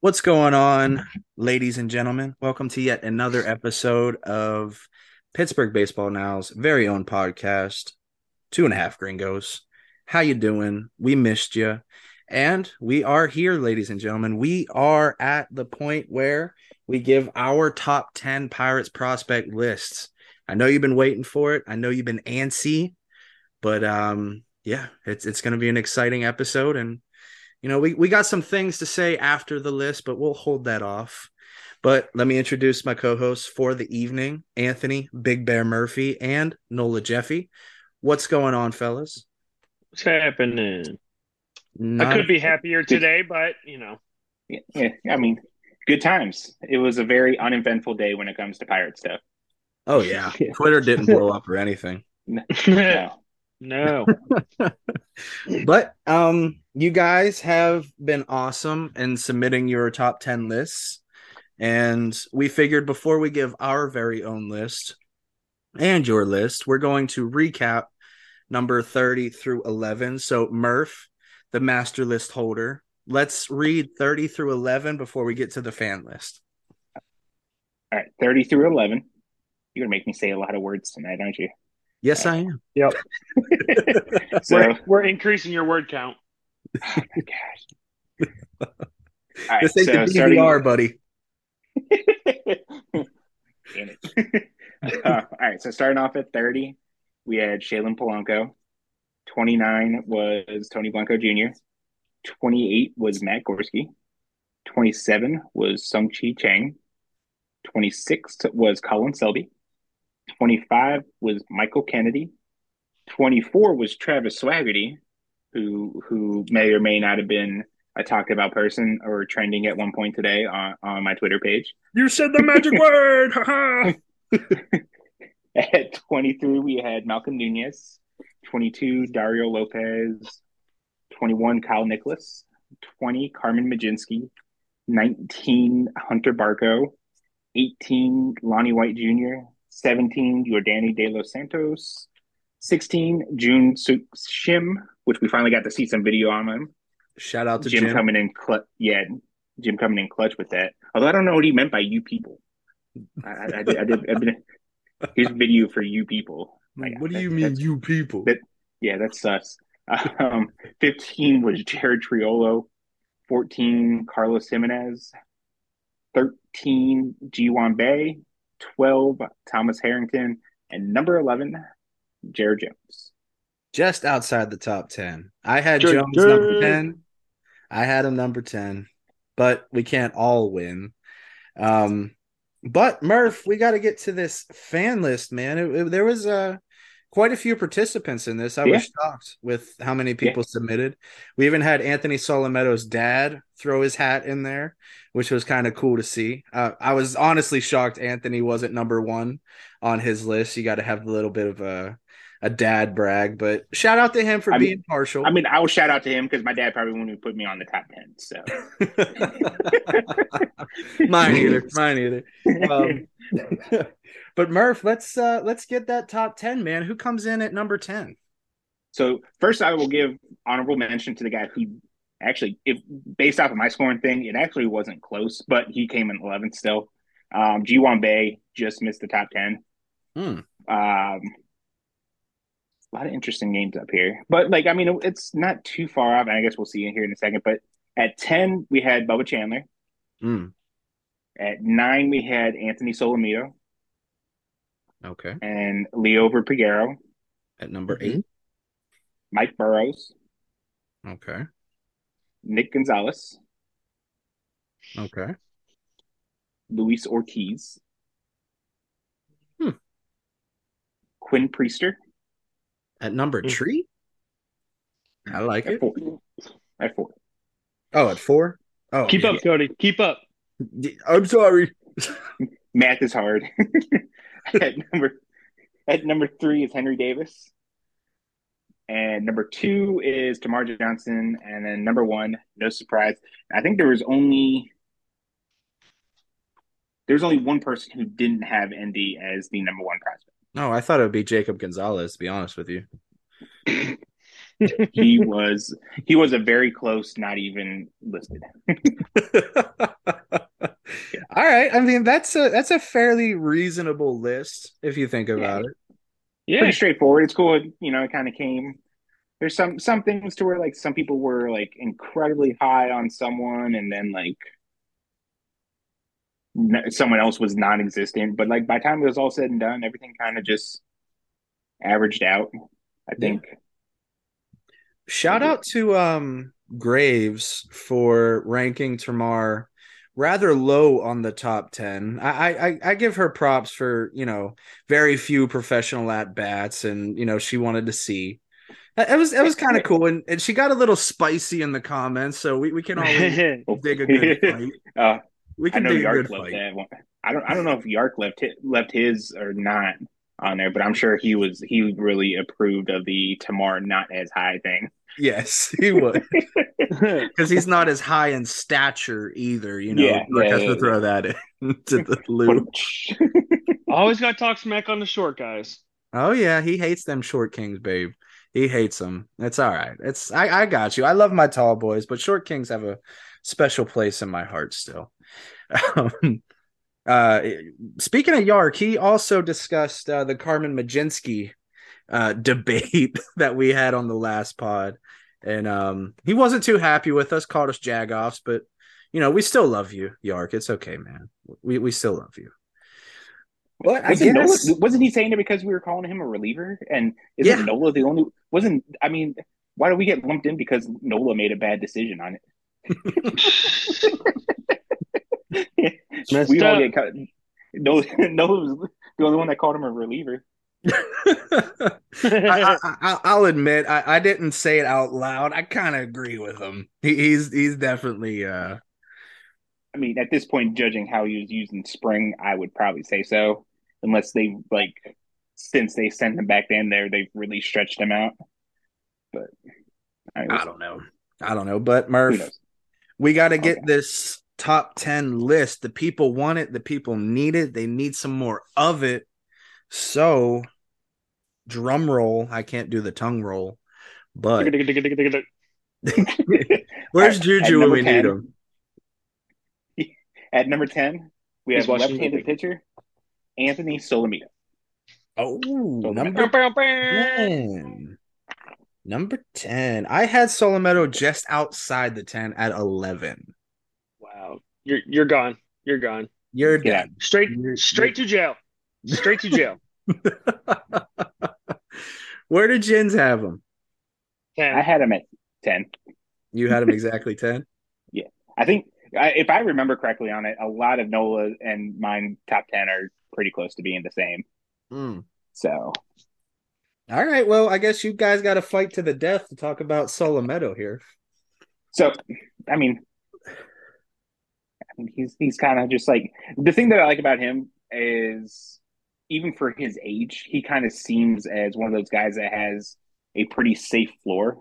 What's going on, ladies and gentlemen? Welcome to yet another episode of Pittsburgh Baseball Now's very own podcast, Two and a Half Gringos. How you doing? We missed you. And we are here, ladies and gentlemen. We are at the point where we give our top 10 Pirates prospect lists. I know you've been waiting for it. I know you've been antsy, but um yeah, it's it's going to be an exciting episode and you know, we, we got some things to say after the list, but we'll hold that off. But let me introduce my co-hosts for the evening, Anthony, Big Bear Murphy, and Nola Jeffy. What's going on, fellas? What's happening? Not I could be happier today, but you know. Yeah, yeah, I mean, good times. It was a very uneventful day when it comes to pirate stuff. Oh yeah. Twitter didn't blow up or anything. No. No. But um you guys have been awesome in submitting your top 10 lists. And we figured before we give our very own list and your list, we're going to recap number 30 through 11. So, Murph, the master list holder, let's read 30 through 11 before we get to the fan list. All right, 30 through 11. You're going to make me say a lot of words tonight, aren't you? Yes, I am. Yep. So, We're, we're increasing your word count. oh my gosh. All right, this ain't so the starting- DVR, buddy. Uh, all right, so starting off at 30, we had Shalin Polanco. 29 was Tony Blanco Jr. 28 was Matt Gorski. 27 was Tsung-Che Cheng. 26 was Colin Selby. 25 was Michael Kennedy. 24 was Travis Swaggerty, who who may or may not have been a talked about person or trending at one point today on, on my Twitter page. You said the magic word. At 23, we had Malcolm Nunez. 22, Dariel Lopez. 21, Kyle Nicolas. 20, Carmen Mlodzinski. 19, Hunter Barco. 18, Lonnie White Jr. 17, Jordani De Los Santos. 16, Jun-Seok Shim, which we finally got to see some video on him. Shout out to Jim, Jim. coming in clutch. Yeah, Jim coming in clutch with that. Although I don't know what he meant by you people. I, I, I did. I did. I did here's video for you people. Like, what do that- you mean, you people? that- Yeah, that's sus. Um, 15 was Jared Triolo. 14, Carlos Jimenez. 13, Ji-hwan Bae. 12, Thomas Harrington. And number 11, Jared Jones. just outside the top 10. I had Good Jones number 10. I had him number 10, but we can't all win. Um, but Murph, we got to get to this fan list, man. It- it- there was uh, quite a few participants in this. I Yeah. was shocked with how many people submitted. We even had Anthony Solometo's dad throw his hat in there, which was kind of cool to see. Uh, I was honestly shocked Anthony wasn't number one on his list. You got to have a little bit of a a dad brag, but shout out to him for I mean- being partial. I mean, I will shout out to him because my dad probably wouldn't have put me on the top 10. So, mine either. Mine either. Um, but Murph, let's uh let's get that top ten, man. Who comes in at number ten? So first, I will give honorable mention to the guy who actually, if based off of my scoring thing, it actually wasn't close, but he came in 11th still. Um, Ji-hwan Bae just missed the top 10. Hmm. Um, a lot of interesting games up here, but like I mean, it's not too far off. And I guess we'll see it here in a second. But at 10, we had Bubba Chandler. Hmm. At nine, we had Anthony Solometo Okay. and Liover Peguero, At number Mm-hmm. eight. Mike Burrows, Okay. Nick Gonzales, Okay. Luis Ortiz, Hmm. Quinn Priester At number Hmm. three. I like at it. four. At four. Oh, at four. Oh, Keep up, Cody. Keep up. I'm sorry. Math is hard. at number at number three is Henry Davis. And number two is Termarr Johnson. And then number one, no surprise. I think there was only there's only one person who didn't have Endy as the number one prospect. No, I thought it would be Jacob Gonzalez. To be honest with you. he was he was a very close, not even listed. All right. I mean, that's a that's a fairly reasonable list if you think about it. Yeah. Pretty straightforward. It's cool. You know, it kind of came. There's some some things to where like some people were like incredibly high on someone, and then like someone else was non-existent. But like by the time it was all said and done, everything kind of just averaged out. I think. Shout out to um Graves for ranking Termarr rather low on the top 10. I, I I give her props for, you know, very few professional at bats and, you know, she wanted to see. It was it was kind of cool and, and she got a little spicy in the comments, so we, we can all dig a good fight. Uh, We I can know dig a Yark left that one. I don't. I don't know if Yark left his, left his or not on there, but I'm sure he was. He really approved of the Termarr not as high thing. Yes, he would. Because he's not as high in stature either, you know. Yeah, Mark yeah, has yeah, to throw that into the loop. Always got to talk smack on the short guys. Oh yeah, he hates them short kings, babe. He hates them. It's all right. It's I, I got you. I love my tall boys, but short kings have a special place in my heart still. Um, uh, speaking of Yark, he also discussed uh, the Carmen Mlodzinski uh, debate that we had on the last pod, and um, he wasn't too happy with us. Called us jagoffs, but you know we still love you, Yark. It's okay, man. We we still love you. But I Wasn't, guess Nola, wasn't he saying it because we were calling him a reliever? And isn't Yeah. Nola the only? Wasn't I mean? Why do we get lumped in because Nola made a bad decision on it? Messed we all up. get cut. Nola, Nola was the only one that called him a reliever. I, I, I, I'll admit I, I didn't say it out loud. I kind of agree with him. He, he's he's definitely uh I mean, at this point, judging how he was using spring, I would probably say so, unless they like since they sent him back in there, they've really stretched him out. But I, mean, I don't know. I don't know, but Murph, we got to get Okay. this top 10 list. The people want it, the people need it. They need some more of it. So, drum roll. I can't do the tongue roll, but where's Juju when we 10, need him? At number ten, we have watching left-handed pitcher Anthony Solometo. Oh, So- number 10. Number 10. I had Solometo just outside the 10 at 11. Wow. You're you're gone. You're gone. You're Yeah. dead. Straight You're- straight to jail. Straight to jail. Where did Jins have him? I had him at ten. You had him exactly 10? Yeah, I think I, if I remember correctly on it, a lot of Nola and mine top ten are pretty close to being the same. Mm. So All right. Well, I guess you guys got to fight to the death to talk about Solometo here. So, I mean, He's he's kind of just like the thing that I like about him is even for his age, he kind of seems as one of those guys that has a pretty safe floor,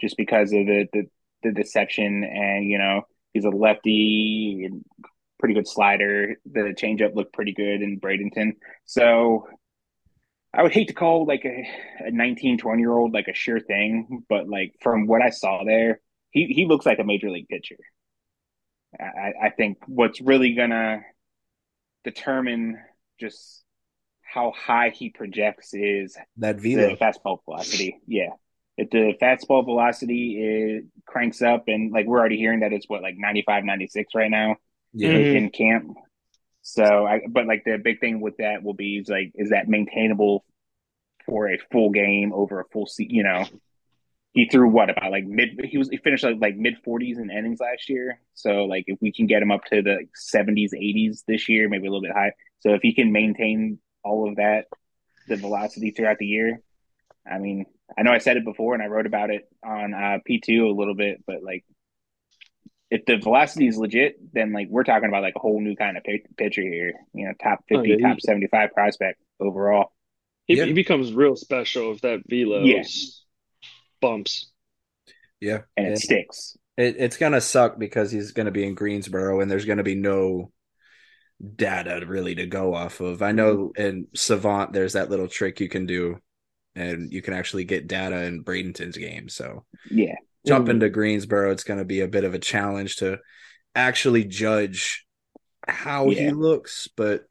just because of the the, the deception and you know he's a lefty pretty good slider. The changeup looked pretty good in Bradenton, so. I would hate to call like a, a 19, 20 year old like a sure thing, but like from what I saw there, he he looks like a major league pitcher. I, I think what's really gonna determine just how high he projects is That the velo. fastball velocity. Yeah. If the fastball velocity is, cranks up and like we're already hearing that it's what like 95, 96 right now Yeah. In camp. So I but like the big thing with that will be is like is that maintainable for a full game over a full season, you know. He threw what about like mid he was he finished like, like mid 40s in innings last year. So like if we can get him up to the 70s, 80s this year, maybe a little bit high. So if he can maintain all of that the velocity throughout the year, I mean, I know I said it before and I wrote about it on uh, P2 a little bit, but like if the velocity is legit, then like we're talking about like a whole new kind of pi- pitcher here. You know, top Oh, fifty, yeah, he- top seventy five prospect overall. He, Yeah. he becomes real special if that velo Yeah. Bumps. Yeah. and it And sticks. it, it's going to suck because he's going to be in Greensboro and there's going to be no data really to go off of. I know in Savant, there's that little trick you can do and you can actually get data in Bradenton's game. So Yeah. jump Mhm. into Greensboro, it's going to be a bit of a challenge to actually judge how he looks. But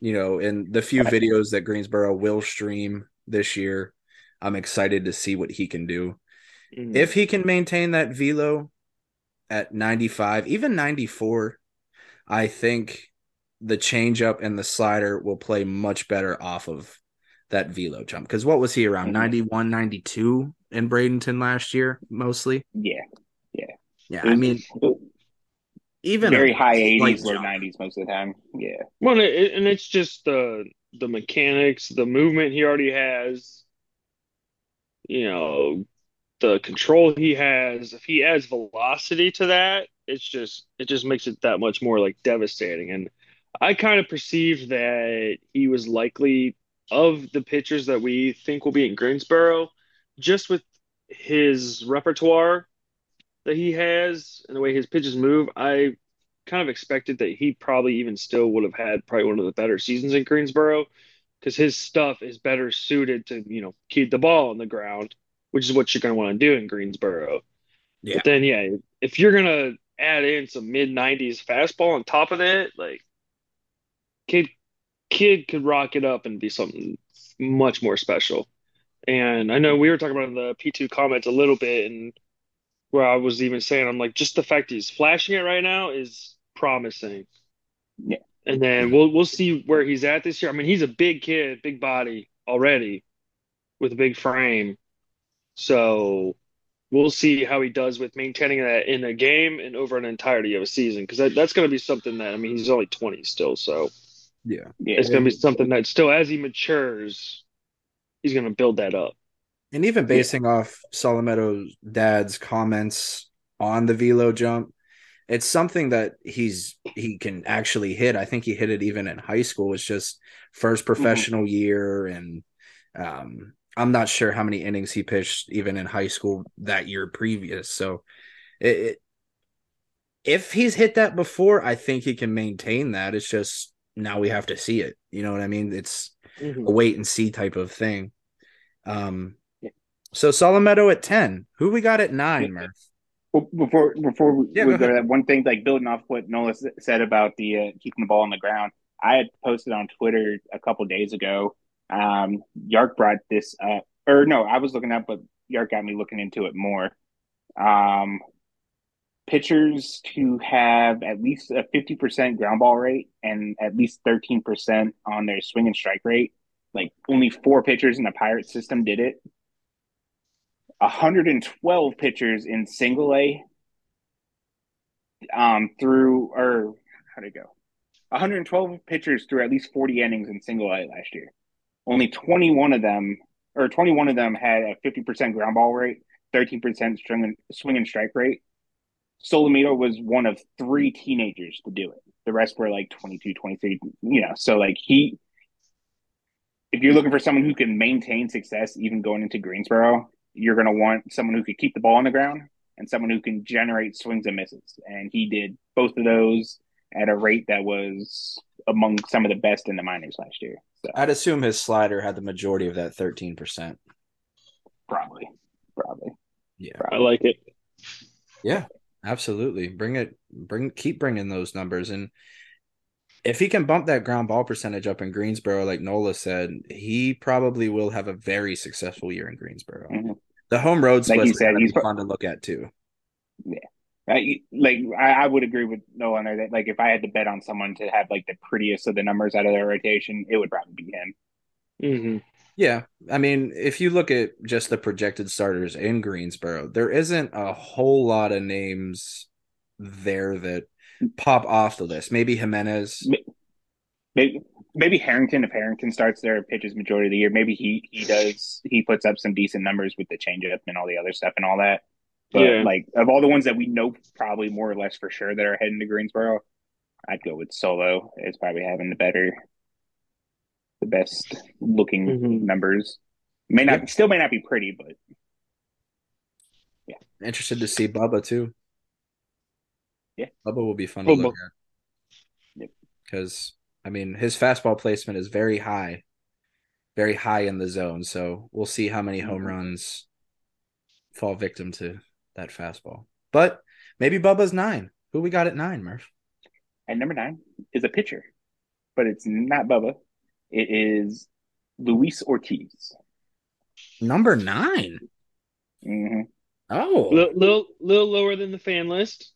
you know, in the few videos that Greensboro will stream this year, I'm excited to see what he can do. Mhm. If he can maintain that velo at 95, even 94, I think the changeup and the slider will play much better off of that velo jump. Because what was he around Mhm. 91, 92 in Bradenton last year, mostly? Yeah. Yeah, It I mean, even very high 80s, low 90s most of the time. Yeah. Well, and and it's just the the mechanics, the movement he already has, you know, the control he has. If he adds velocity to that, it's just it just makes it that much more like devastating. And I kind of perceived that he was likely of the pitchers that we think will be in Greensboro, just with his repertoire that he has and the way his pitches move. I kind of expected that he probably even still would have had probably one of the better seasons in Greensboro because his stuff is better suited to, you know, keep the ball on the ground, which is what you're going to want to do in Greensboro. Yeah. But then, yeah, if you're going to add in some mid 90s fastball on top of it, like kid kid could rock it up and be something much more special. And I know we were talking about the P2 comments a little bit and where I was even saying I'm like just the fact he's flashing it right now is promising. Yeah. And then we'll we'll see where he's at this year. I mean, he's a big kid, big body already with a big frame. So we'll see how he does with maintaining that in a game and over an entirety of a season because that, that's going to be something that I mean he's only 20 still, so Yeah. Yeah. it's going to be something that still as he matures, he's going to build that up. And even basing off Solometo's dad's comments on the velo jump, it's something that he's he can actually hit. I think he hit it even in high school. It's just first professional year, and um, I'm not sure how many innings he pitched even in high school that year previous. So, it, it if he's hit that before, I think he can maintain that. It's just now we have to see it. You know what I mean? It's a wait and see type of thing. Um, Yeah. so Solometo at ten. Who we got at nine, Murph? Well, before before we, Yeah, go to that one thing, like building off what Nola said about the uh, keeping the ball on the ground, I had posted on Twitter a couple days ago. Um, Yark brought this up, or no, I was looking up, but Yark got me looking into it more. Um, pitchers to have at least a fifty percent ground ball rate and at least thirteen percent on their swing and strike rate. Like only four pitchers in the Pirate system did it. 112 pitchers in single A um through or how'd it go? 112 pitchers through at least 40 innings in single A last year. Only 21 of them or 21 of them had a 50% ground ball rate 13% swing and, strike rate. Solometo was one of three teenagers to do it. The rest were like 22 23 you know so like he if you're looking for someone who can maintain success even going into Greensboro you're going to want someone who could keep the ball on the ground and someone who can generate swings and misses. And he did both of those at a rate that was among some of the best in the minors last year. So I'd assume his slider had the majority of that thirteen percent. probably, probably. Yeah, I like it. yeah, absolutely. Bring it, bring, keep bringing those numbers, and if he can bump that ground ball percentage up in Greensboro, like Nola said, he probably will have a very successful year in Greensboro. Mhm. The home road Like splits you said, he's pro- fun to look at too. I, like I, I would agree with Noah on there that like if I had to bet on someone to have like the prettiest of the numbers out of their rotation, it would probably be him. hmm Yeah, I mean, if you look at just the projected starters in Greensboro, there isn't a whole lot of names there that pop off the list. Maybe Jimenez. Maybe, maybe Harrington if Harrington starts there pitches majority of the year. Maybe he he does he puts up some decent numbers with the changeup and all the other stuff and all that. But Yeah. like of all the ones that we know probably more or less for sure that are heading to Greensboro, I'd go with Solo as probably having the better the best looking Mhm. numbers. May not still may not be pretty, but yeah. Interested to see Bubba too. Yeah. Bubba will be fun to look at. Yep. Because I mean, his fastball placement is very high. very high in the zone. So we'll see how many home Mhm. runs fall victim to that fastball. But maybe Bubba's nine. Who we got at nine, Murph? And number nine is a pitcher, but it's not Bubba. It is Luis Ortiz. Number nine. hmm Oh, Little, little, little lower than the fan list.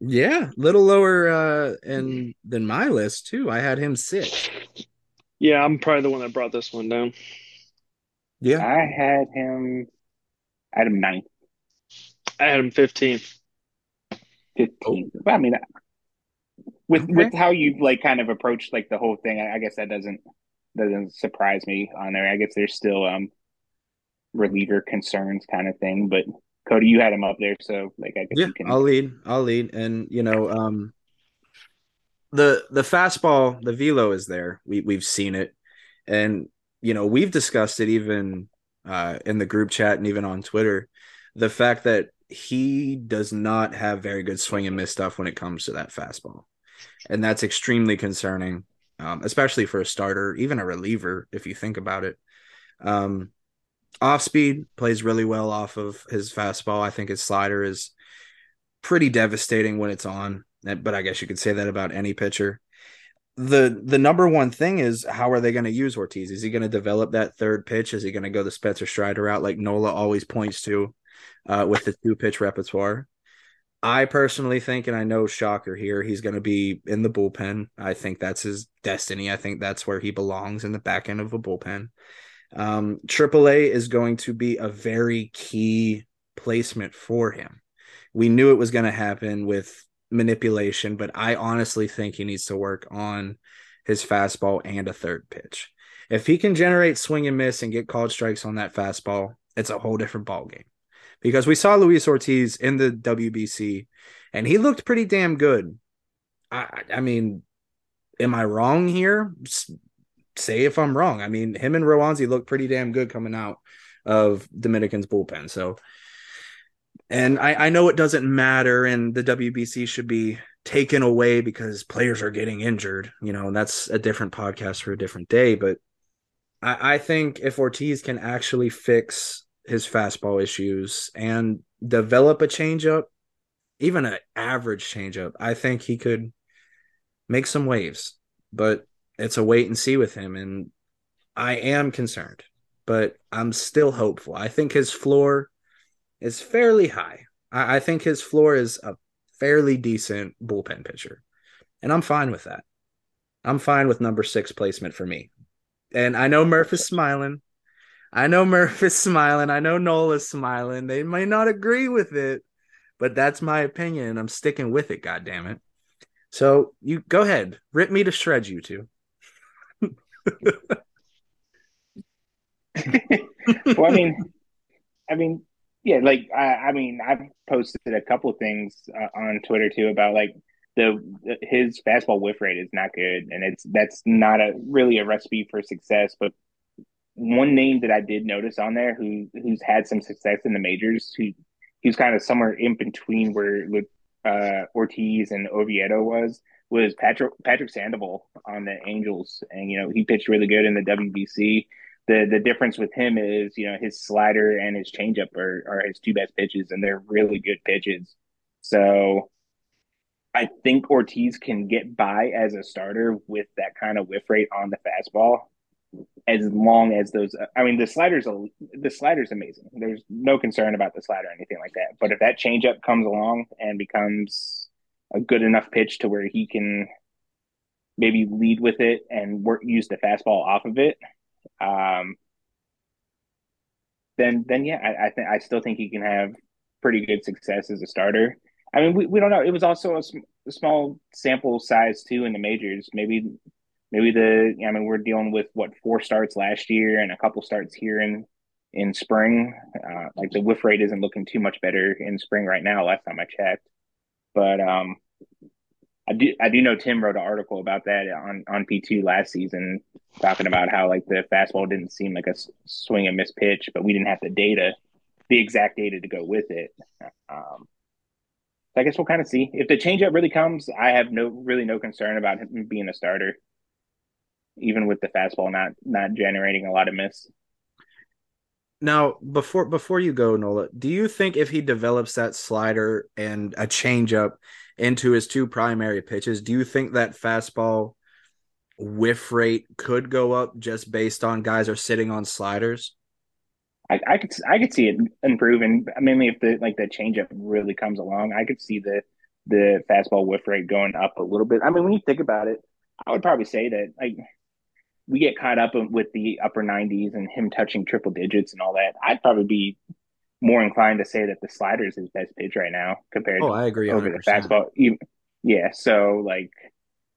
Yeah, a little lower uh in than my list too. I had him six. Yeah, I'm probably the one that brought this one down. Yeah, I had him. I had him ninth, I had him 15th. fifteenth. But I mean, with Okay. with how you like kind of approached like the whole thing, I, I guess that doesn't doesn't surprise me on there. I guess there's still um reliever concerns kind of thing, but Cody, you had him up there, so like I guess yeah. you can. I'll lead. I'll lead, and you know, um, the the fastball, the velo is there. We we've seen it, and you know, we've discussed it even uh in the group chat and even on Twitter. The fact that he does not have very good swing and miss stuff when it comes to that fastball, and that's extremely concerning, um, especially for a starter, even a reliever, if you think about it. Um, off speed plays really well off of his fastball. I think his slider is pretty devastating when it's on, but I guess you could say that about any pitcher. The the number one thing is how are they going to use Ortiz? Is he going to develop that third pitch? Is he going to go the Spencer Strider route like Nola always points to uh, with the two pitch repertoire? I personally think, and I know shocker here, he's going to be in the bullpen. I think that's his destiny. I think that's where he belongs in the back end of a bullpen. Um, AAA is going to be a very key placement for him. We knew it was going to happen with manipulation, but I honestly think he needs to work on his fastball and a third pitch. If he can generate swing and miss and get called strikes on that fastball, it's a whole different ballgame. Because we saw Luis Ortiz in the WBC and he looked pretty damn good. I, I mean, am I wrong here? Say if I'm wrong. I mean, him and Roansy look pretty damn good coming out of Dominican's bullpen. So, and I, I know it doesn't matter, and the WBC should be taken away because players are getting injured. You know, and that's a different podcast for a different day. But I, I think if Ortiz can actually fix his fastball issues and develop a changeup, even an average changeup, I think he could make some waves. But it's a wait and see with him. And I am concerned, but I'm still hopeful. I think his floor is fairly high. I, I think his floor is a fairly decent bullpen pitcher. And I'm fine with that. I'm fine with number six placement for me. And I know Murph is smiling. I know Murph is smiling. I know Noel is smiling. They may not agree with it, but that's my opinion. I'm sticking with it, God damn it. So you go ahead, rip me to shreds, you two. well, I mean, I mean, yeah, like I, I mean, I've posted a couple of things uh, on Twitter too about like the his fastball whiff rate is not good, and it's that's not a really a recipe for success. But one name that I did notice on there who who's had some success in the majors, who he's kind of somewhere in between where uh, Ortiz and Oviedo was, was Patrick Patrick Sandoval on the Angels, and you know he pitched really good in the WBC. The the difference with him is you know his slider and his changeup are are his two best pitches, and they're really good pitches. So I think Ortiz can get by as a starter with that kind of whiff rate on the fastball, as long as those. I mean, the slider's a, the slider's amazing. There's no concern about the slider or anything like that. But if that changeup comes along and becomes a good enough pitch to where he can maybe lead with it and work use the fastball off of it, um, then then yeah, I, I think I still think he can have pretty good success as a starter. I mean, we, we don't know. It was also a, a small sample size too in the majors. Maybe maybe the I mean we're dealing with what four starts last year and a couple starts here in in spring. Uh, like the whiff rate isn't looking too much better in spring right now. Last time I checked, but um, I do I do know Tim wrote an article about that on on P two last season, talking about how like the fastball didn't seem like a swing and miss pitch, but we didn't have the data, the exact data to go with it. Um, I guess we'll kind of see if the changeup really comes. I have no really no concern about him being a starter even with the fastball not not generating a lot of miss. Now, before before you go, Nola, do you think if he develops that slider and a changeup into his two primary pitches, do you think that fastball whiff rate could go up just based on guys are sitting on sliders? I, I could I could see it improving. Mainly if the like the changeup really comes along, I could see the the fastball whiff rate going up a little bit. I mean, when you think about it, I would probably say that like we get caught up with the upper 90s and him touching triple digits and all that. I'd probably be more inclined to say that the slider is his best pitch right now compared. Oh, I agree 100%. over the fastball. Yeah, so like,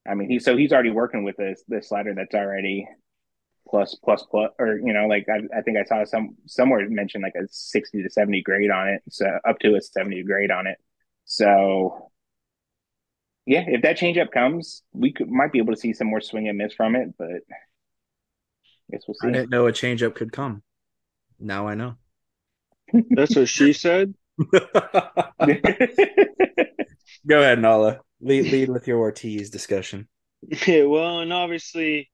I mean, he so he's already working with this the slider that's already plus plus plus, or you know, like I, I think I saw some somewhere mention like a sixty to seventy grade on it, so up to a seventy grade on it. So yeah, if that changeup comes, we could might be able to see some more swing and miss from it, but I guess we'll see. I didn't know a changeup could come. Now I know. That's what she said. Go ahead, Nala. Lead lead with your Ortiz discussion. Yeah, well, and obviously,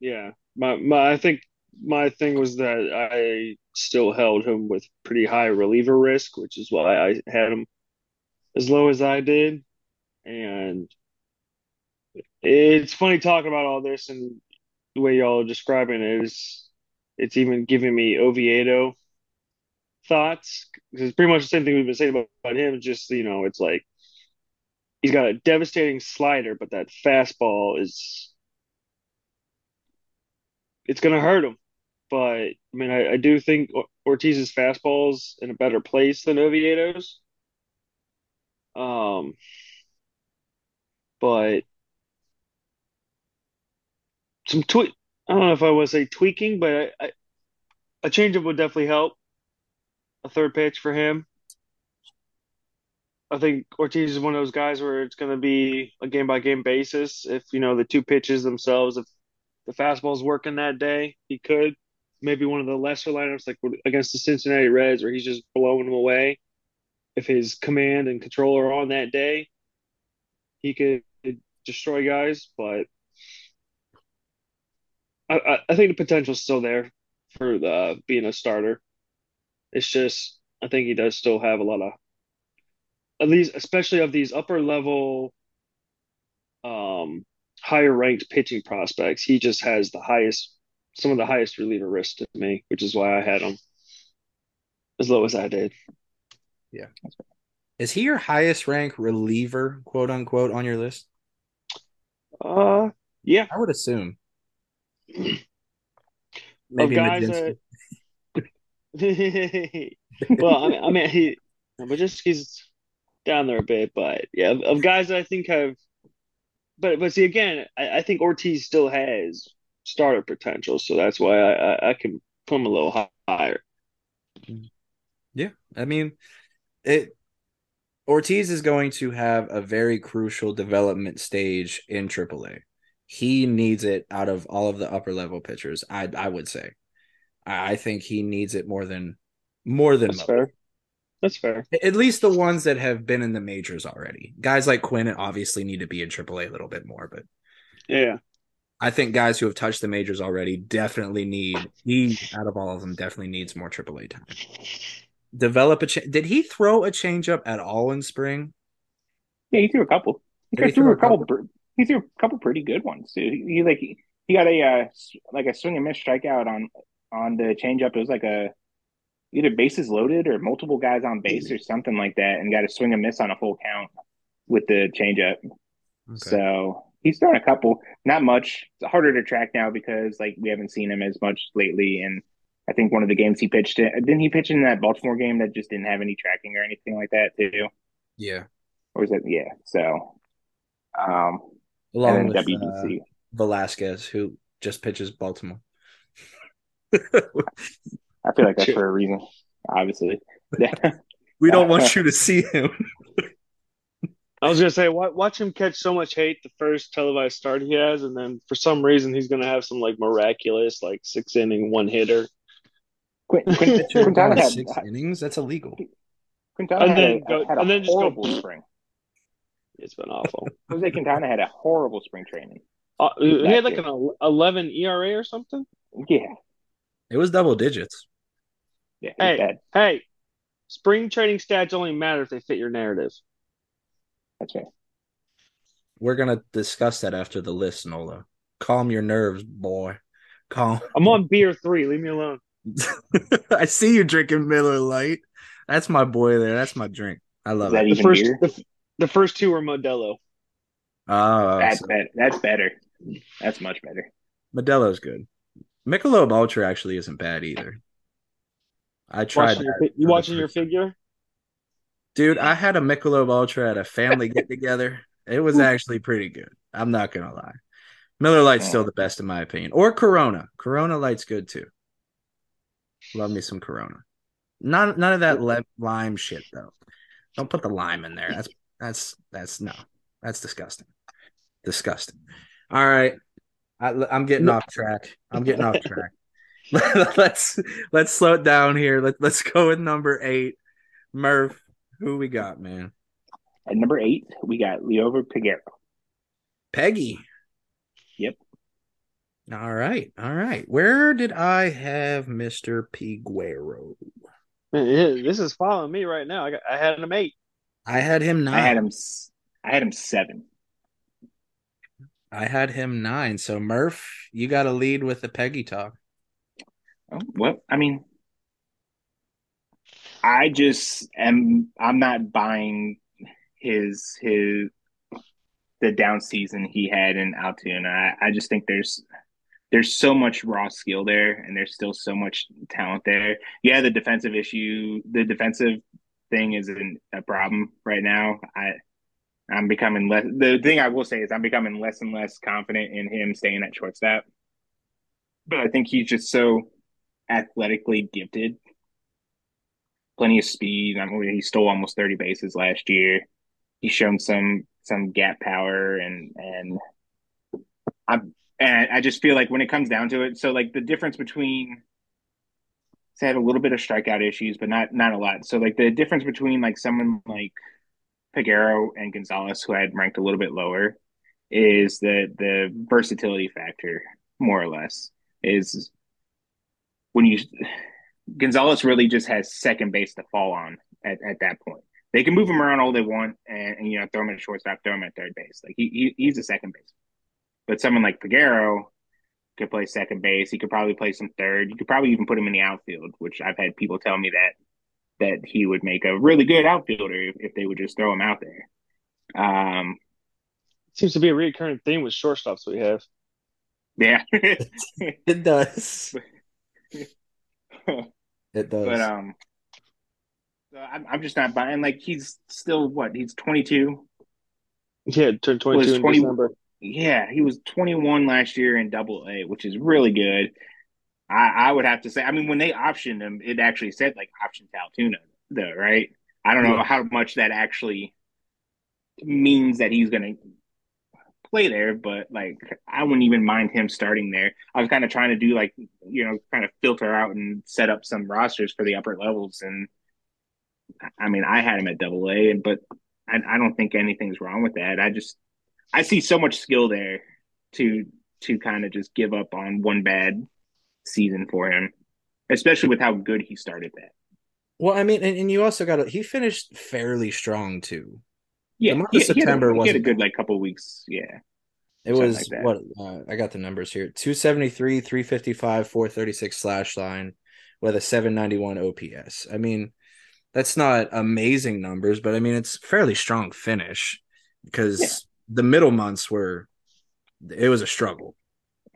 yeah, my my I think my thing was that I still held him with pretty high reliever risk, which is why I had him as low as I did. And it's funny talking about all this and the way y'all are describing it is it's even giving me Oviedo thoughts because it's pretty much the same thing we've been saying about, about him. Just you know, it's like he's got a devastating slider, but that fastball is it's going to hurt him. But I mean, I, I do think Ortiz's fastball's in a better place than Oviedo's. Um, but some tweak. I don't know if I to say tweaking, but I, I, a changeup would definitely help. A third pitch for him. I think Ortiz is one of those guys where it's going to be a game by game basis. If you know the two pitches themselves, if the fastball's working that day, he could maybe one of the lesser lineups like against the Cincinnati Reds, where he's just blowing them away. If his command and control are on that day, he could destroy guys, but I, I think the potential's still there for the being a starter. It's just I think he does still have a lot of at least especially of these upper level um higher ranked pitching prospects, he just has the highest some of the highest reliever risk to me, which is why I had him as low as I did. Yeah. Is he your highest rank reliever, quote unquote, on your list? Uh, yeah, I would assume. Maybe guys that... well, I mean, I mean, he, but just he's down there a bit, but yeah, of, of guys that I think have, but but see again, I, I, think Ortiz still has starter potential, so that's why I, I, I can put him a little higher. Yeah, I mean, it Ortiz is going to have a very crucial development stage in AAA. He needs it out of all of the upper level pitchers. I I would say, I think he needs it more than more than That's fair. That's fair. At least the ones that have been in the majors already. Guys like Quinn obviously need to be in AAA a little bit more, but yeah, I think guys who have touched the majors already definitely need he out of all of them definitely needs more AAA time develop a cha- did he throw a changeup at all in spring? Yeah, he threw a couple. He, he threw a couple. couple he threw a couple pretty good ones too. He, he like he, he got a uh, like a swing and miss strikeout on on the changeup. It was like a either bases loaded or multiple guys on base or something like that, and got a swing and miss on a full count with the changeup. Okay. So he's thrown a couple, not much. It's harder to track now because like we haven't seen him as much lately, and I think one of the games he pitched in, didn't he pitch in that Baltimore game that just didn't have any tracking or anything like that too? Yeah. Or was it? Yeah. So, um, along with WBC. Uh, Velasquez, who just pitches Baltimore. I feel like that's for a reason, obviously. we don't want you to see him. I was gonna say, watch him catch so much hate the first televised start he has, and then for some reason he's gonna have some like miraculous like six inning one hitter Quintana had six innings. That's illegal. Quintana and then, had, go, had a and then horrible go, spring. It's been awful. Jose Quintana had a horrible spring training. Uh, he had like year. an 11 ERA or something. Yeah, It was double digits. yeah, Hey, bad. hey, spring training stats only matter if they fit your narrative. That's right. We're gonna discuss that after the list, Nola. Calm your nerves, boy. Calm. I'm on beer three. Leave me alone. I see you drinking Miller Lite. That's my boy there. That's my drink. I Is love that it. The first, beer? the, the first two are Modelo. Oh, That's so better. That's better. That's much better. Modelo's good. Michelob Ultra actually isn't bad either. I tried Watching your, you watching your figure? Dude, I had a Michelob Ultra at a family get together. It was actually pretty good. I'm not gonna lie. Miller Lite's still oh. the best in my opinion. Or Corona. Corona Light's good too. Love me some Corona. None none of that lime shit though. Don't put the lime in there. That's that's that's no. That's disgusting. Disgusting. All right. I, I'm getting off track. I'm getting off track. let's let's slow it down here. Let, let's go with number eight. Murph, who we got, man? At number eight, we got Liover Peguero. Peggy. Yep. All right. All right. Where did I have Mr. Piguero? Man, This is following me right now. I, got, I had him eight. I had him nine. I had him. I had him seven. I had him nine. So Murph, you got to lead with the Peggy talk. Oh, well, I mean, I just am. I'm not buying his his the down season he had in Altoona. I, I just think there's there's so much raw skill there, and there's still so much talent there. Yeah, the defensive issue, the defensive thing isn't a problem right now. I I'm becoming less. The thing I will say is I'm becoming less and less confident in him staying at shortstop. But I think he's just so athletically gifted. Plenty of speed. I mean, he stole almost 30 bases last year. He's shown some some gap power and and I and I just feel like when it comes down to it, so like the difference between he's had a little bit of strikeout issues, but not not a lot. So like the difference between like someone like Peguero and Gonzales, who I had ranked a little bit lower, is the the versatility factor, more or less, is when you Gonzales really just has second base to fall on at, at that point. They can move him around all they want and, and you know throw him at shortstop, throw him at third base. Like he, he he's a second base. But someone like Peguero could play second base. He could probably play some third. You could probably even put him in the outfield, which I've had people tell me that that he would make a really good outfielder if, if they would just throw him out there. Um, Seems to be a recurring theme with shortstops we have. yeah. It does. It does. but um, so I'm I'm just not buying. Like he's still what? He's 22. Yeah, turned 22 Was in 20 December. Yeah, he was 21 last year in Double A, which is really good. I I would have to say. I mean, when they optioned him, it actually said like option to Altoona, though, right? I don't know Yeah. how much that actually means that he's going to play there, but like I wouldn't even mind him starting there. I was kind of trying to do like you know, kind of filter out and set up some rosters for the upper levels, and I mean, I had him at Double A, but I, I don't think anything's wrong with that. I just I see so much skill there to to kind of just give up on one bad season for him, especially with how good he started that. well, I mean, and, and you also got to, he finished fairly strong too. Yeah, The month of he, September had a good like couple weeks. Yeah, It was like what uh, I got the numbers here 273, 355, 436 slash line with a 791 OPS. I mean, that's not amazing numbers, but I mean, it's fairly strong finish because. The middle months were, it was a struggle.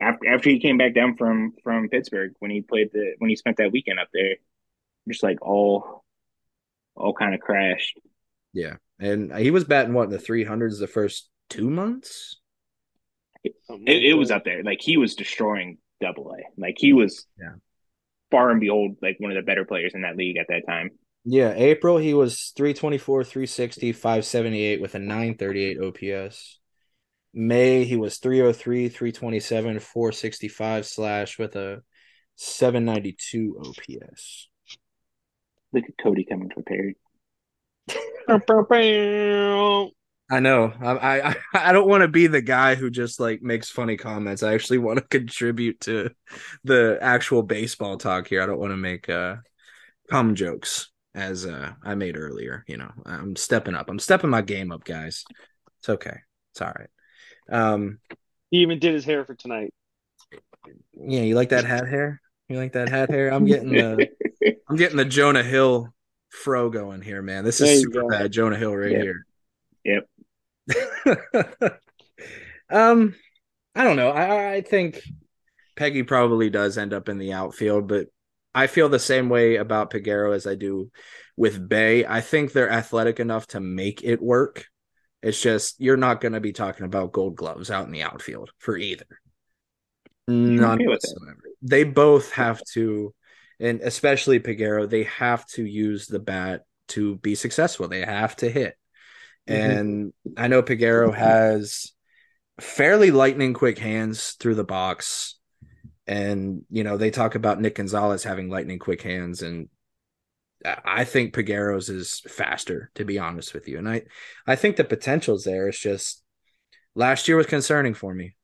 after he came back down from from Pittsburgh when he played the when he spent that weekend up there, just like all all kind of crashed. Yeah. And he was batting what in the 300s the first two months? It, it was up there. Like he was destroying Double A. Like he was Yeah. far and behold like one of the better players in that league at that time. Yeah. April, he was 324, 360, 578 with a 938 OPS. May, he was 303, 327, 465 slash with a 792 OPS. Look at Cody coming prepared. I know. I I, I don't want to be the guy who just like makes funny comments. I actually want to contribute to the actual baseball talk here. I don't want to make uh cum jokes as uh I made earlier. You know, I'm stepping up. I'm stepping my game up, guys. It's okay. It's all right. Um, he even did his hair for tonight. Yeah, you like that hat hair? You like that hat hair? I'm getting the I'm getting the Jonah Hill fro going here, man. This is super go. bad Jonah Hill right yep. here. Yep. um, I don't know. I, I think Peggy probably does end up in the outfield, but I feel the same way about Peguero as I do with Bae. I think they're athletic enough to make it work. It's just you're not going to be talking about gold gloves out in the outfield for either. None whatsoever. They both have to, and especially Peguero, they have to use the bat to be successful. They have to hit. Mm-hmm. And I know Peguero has fairly lightning quick hands through the box. And, you know, they talk about Nick Gonzales having lightning quick hands. And I think Peguero's is faster, to be honest with you. And I, I think the potential's there. It's just last year was concerning for me.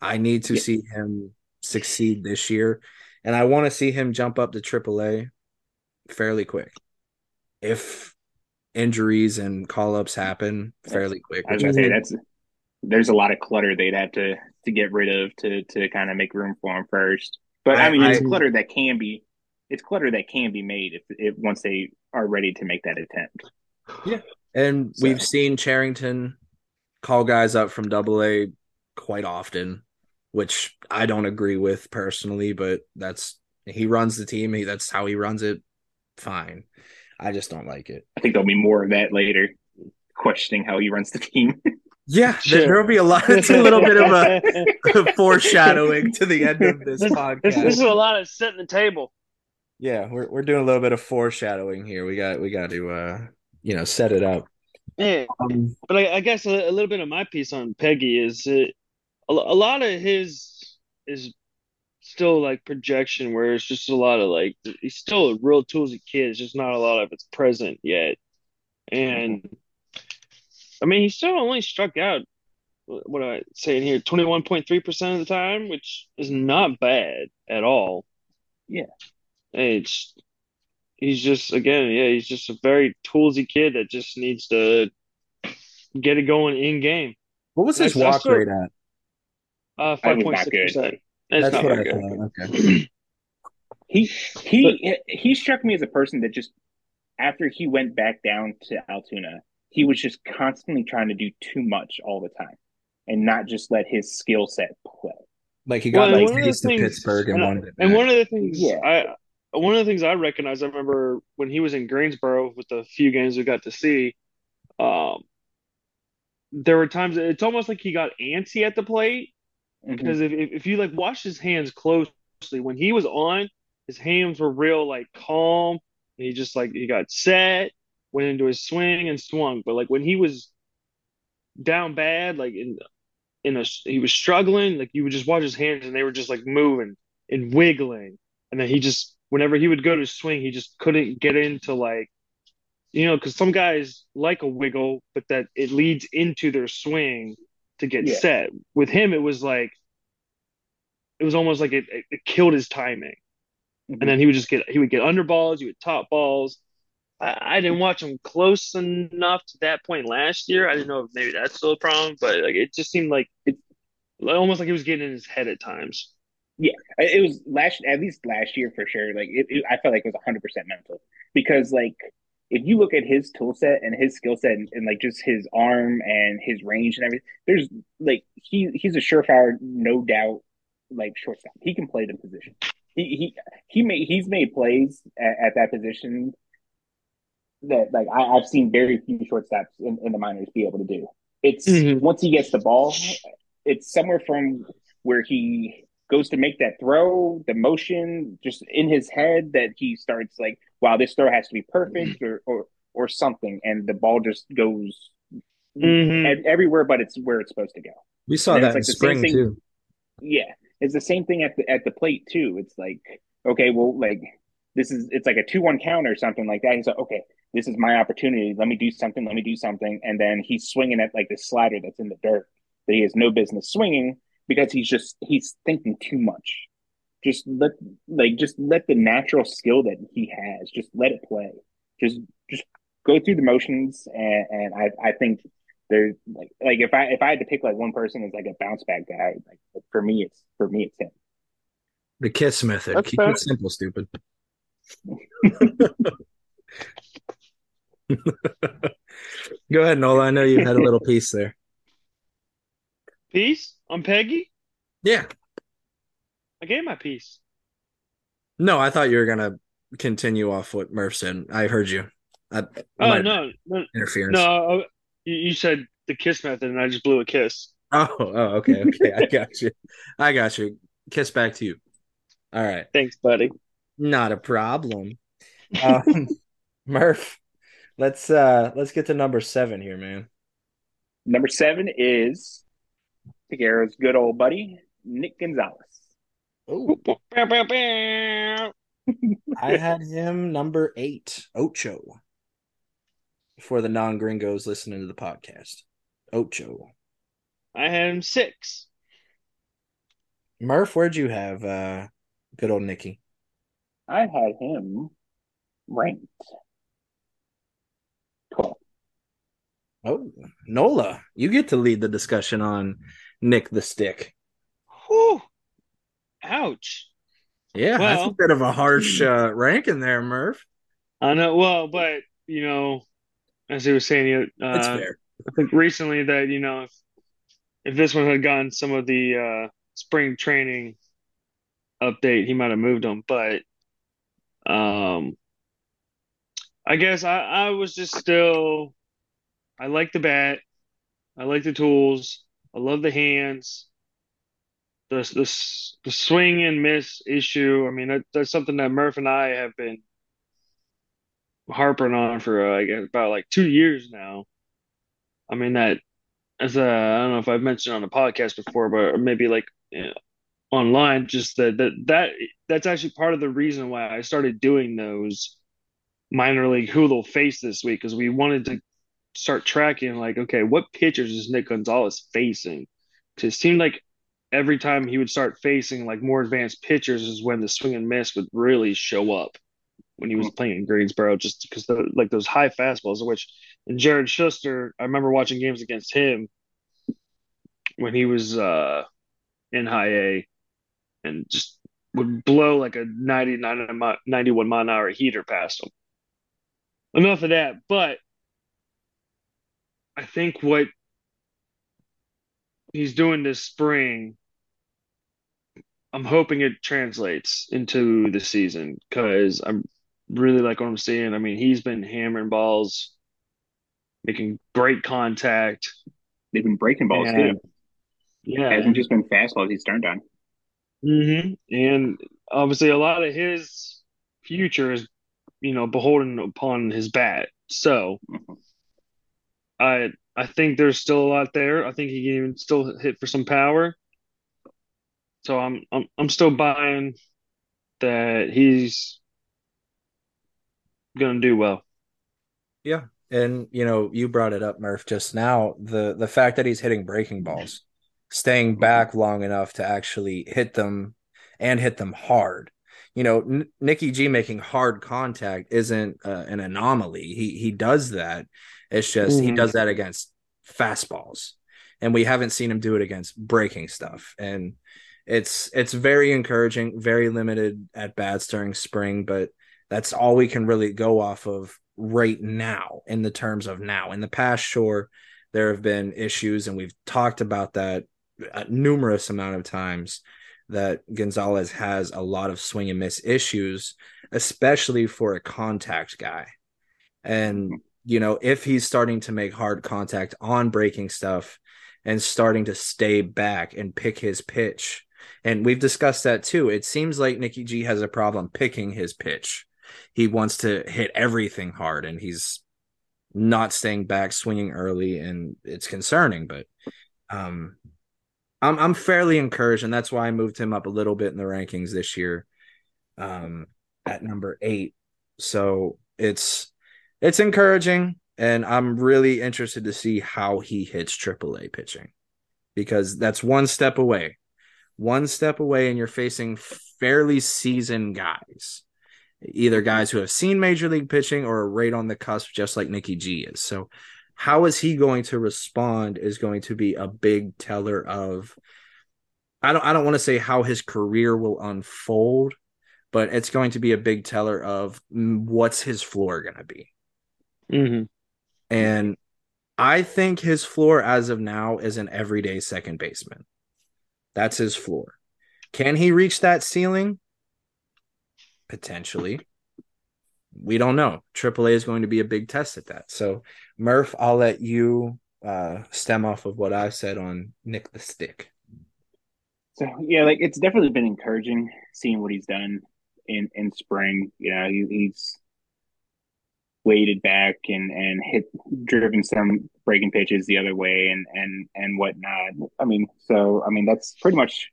I need to yeah. see him succeed this year. And I want to see him jump up to AAA fairly quick. If injuries and call ups happen fairly quick. I was gonna say that's there's a lot of clutter they'd have to to get rid of to to kind of make room for him first. But I, I mean, it's I, clutter that can be it's clutter that can be made if, if once they are ready to make that attempt. Yeah, and so. we've seen Cherington call guys up from Double A quite often, which I don't agree with personally, but that's he runs the team. He, that's how he runs it. Fine. I just don't like it. I think there'll be more of that later, questioning how he runs the team. Yeah, sure. there will be a lot. It's a little bit of a, a foreshadowing to the end of this, this podcast. This, this, is a lot of setting the table. Yeah, we're we're doing a little bit of foreshadowing here. We got we got to uh you know set it up. Yeah, um, but I, I guess a, a, little bit of my piece on Peggy is it, a, a lot of his is still like projection where it's just a lot of like he's still a real toolsy kid. It's just not a lot of it's present yet. And I mean, he still only struck out. What am I saying here? Twenty one point three percent of the time, which is not bad at all. Yeah, it's he's just again, yeah, he's just a very toolsy kid that just needs to get it going in game. What was his walk rate at? Uh, five point six percent. That's what I thought. Okay. he he he struck me as a person that just after he went back down to Altoona, he was just constantly trying to do too much all the time, and not just let his skill set play. Like he got well, like to Pittsburgh and, and one. And one of the things, yeah. I one of the things I recognize, I remember when he was in Greensboro with the few games we got to see. Um, there were times it's almost like he got antsy at the plate Mm-hmm. Because if, if you like watch his hands closely, when he was on, his hands were real like calm. And he just like he got set, went into his swing and swung. But like when he was down bad, like in in a he was struggling, like you would just watch his hands and they were just like moving and wiggling. And then he just whenever he would go to swing, he just couldn't get into like you know, because some guys like a wiggle, but that it leads into their swing to get yeah. set. With him, it was like it was almost like it, it killed his timing. Mm-hmm. And then he would just get he would get under balls, he would top balls. I, I, didn't watch him close enough to that point last year. I didn't know if maybe that's still a problem, but like it just seemed like it almost like he was getting in his head at times. Yeah, it was last at least last year for sure. Like it, it I felt like it was 100 percent mental because like if you look at his tool set and his skill set and, and, like just his arm and his range and everything, there's like he he's a surefire, no doubt, like shortstop. He can play the position. He he he made he's made plays at, at that position that like I, have seen very few shortstops in, in the minors be able to do. It's mm-hmm. once he gets the ball, it's somewhere from where he goes to make that throw, the motion just in his head that he starts like, wow, this throw has to be perfect or or, or something, and the ball just goes mm-hmm. everywhere, but it's where it's supposed to go. We saw that like in spring thing, too. Yeah, it's the same thing at the at the plate too. It's like, okay, well, like this is it's like a two one count or something like that. He's like, okay, this is my opportunity. Let me do something. Let me do something. And then he's swinging at like this slider that's in the dirt that he has no business swinging because he's just he's thinking too much. Just let like just let the natural skill that he has just let it play. Just just go through the motions and, and I I think there's like like if I if I had to pick like one person as like a bounce back guy, like for me it's for me it's him. The kiss method. That's Keep fair. it simple, stupid. Go ahead, Nola. I know you had a little piece there. Piece on Peggy. Yeah. I gave my piece. No, I thought you were gonna continue off what Murph said. I heard you. I, Oh no, no, interference. no! Oh, you, you said the kiss method, and I just blew a kiss. Oh, oh, okay, okay. I got you. I got you. Kiss back to you. All right. Thanks, buddy. Not a problem. Um, Murph, let's uh let's get to number seven here, man. Number seven is Figueroa's good old buddy, Nick Gonzales. Oh, Bow, bow, bow. I had him number eight, Ocho. For the non gringos listening to the podcast. Ocho. I had him six. Murph, where'd you have uh good old Nicky? I had him ranked 12. Oh, Nola, you get to lead the discussion on Nick the Stick. Whew. Ouch. Yeah, that's a Well- bit of a harsh uh, ranking there, Murph. I know. Well, but you know, as he was saying, uh, It's fair. I think recently that you know, if if this one had gotten some of the uh, spring training update, he might have moved him. But um, I guess I I was just still. I like the bat. I like the tools. I love the hands. The the the swing and miss issue. I mean, that, that's something that Murph and I have been harping on for uh, guess about like two years now. I mean that as a I don't know if I've mentioned on the podcast before, but maybe like you know, online, just that that that that's actually part of the reason why I started doing those minor league who they'll face this week because we wanted to start tracking like okay, what pitchers is Nick Gonzales facing? Because it seemed like every time he would start facing like more advanced pitchers is when the swing and miss would really show up when he was playing in Greensboro, just because the like those high fastballs, which and Jared Shuster, I remember watching games against him when he was uh, in high A and just would blow like a 99, mi- 91 mile an hour heater past him. Enough of that, but I think what he's doing this spring, I'm hoping it translates into the season because I'm really like what I'm seeing. I mean, he's been hammering balls, making great contact. They've been breaking balls Yeah. too. Yeah. It hasn't just been fastballs he's turned on. Hmm And obviously, a lot of his future is, you know, beholden upon his bat. So. I I think there's still a lot there. I think he can even still hit for some power. So I'm I'm I'm still buying that he's gonna do well. Yeah. And you know, you brought it up, Murph, just now. The the fact that he's hitting breaking balls, staying back long enough to actually hit them and hit them hard. You know, N- Nicky G making hard contact isn't uh, an anomaly. He he does that. It's just he Mhm. does that against fastballs, and we haven't seen him do it against breaking stuff. And it's it's very encouraging. Very limited at bats during spring, but that's all we can really go off of right now in the terms of now. In the past, sure, there have been issues, and we've talked about that numerous amount of times that Gonzales has a lot of swing and miss issues, especially for a contact guy. And, you know, if he's starting to make hard contact on breaking stuff and starting to stay back and pick his pitch, and we've discussed that too. It seems like Nicky G has a problem picking his pitch. He wants to hit everything hard and he's not staying back, swinging early, and it's concerning. But um, I'm I'm fairly encouraged, and that's why I moved him up a little bit in the rankings this year. Um, at number eight. So it's it's encouraging, and I'm really interested to see how he hits AAA pitching because that's one step away. One step away, and you're facing fairly seasoned guys, either guys who have seen major league pitching or are right on the cusp, just like Nicky G is. So, how is he going to respond is going to be a big teller of. I don't. I don't want to say how his career will unfold, but it's going to be a big teller of what's his floor going to be. Mm-hmm. And I think his floor as of now is an everyday second baseman. That's his floor. Can he reach that ceiling? Potentially. We don't know. AAA is going to be a big test at that. So, Murph, I'll let you uh, stem off of what I said on Nick the Stick. So yeah, like it's definitely been encouraging seeing what he's done in in spring. You know, he, he's weighted back and and hit driven some breaking pitches the other way and and and whatnot. I mean, so I mean that's pretty much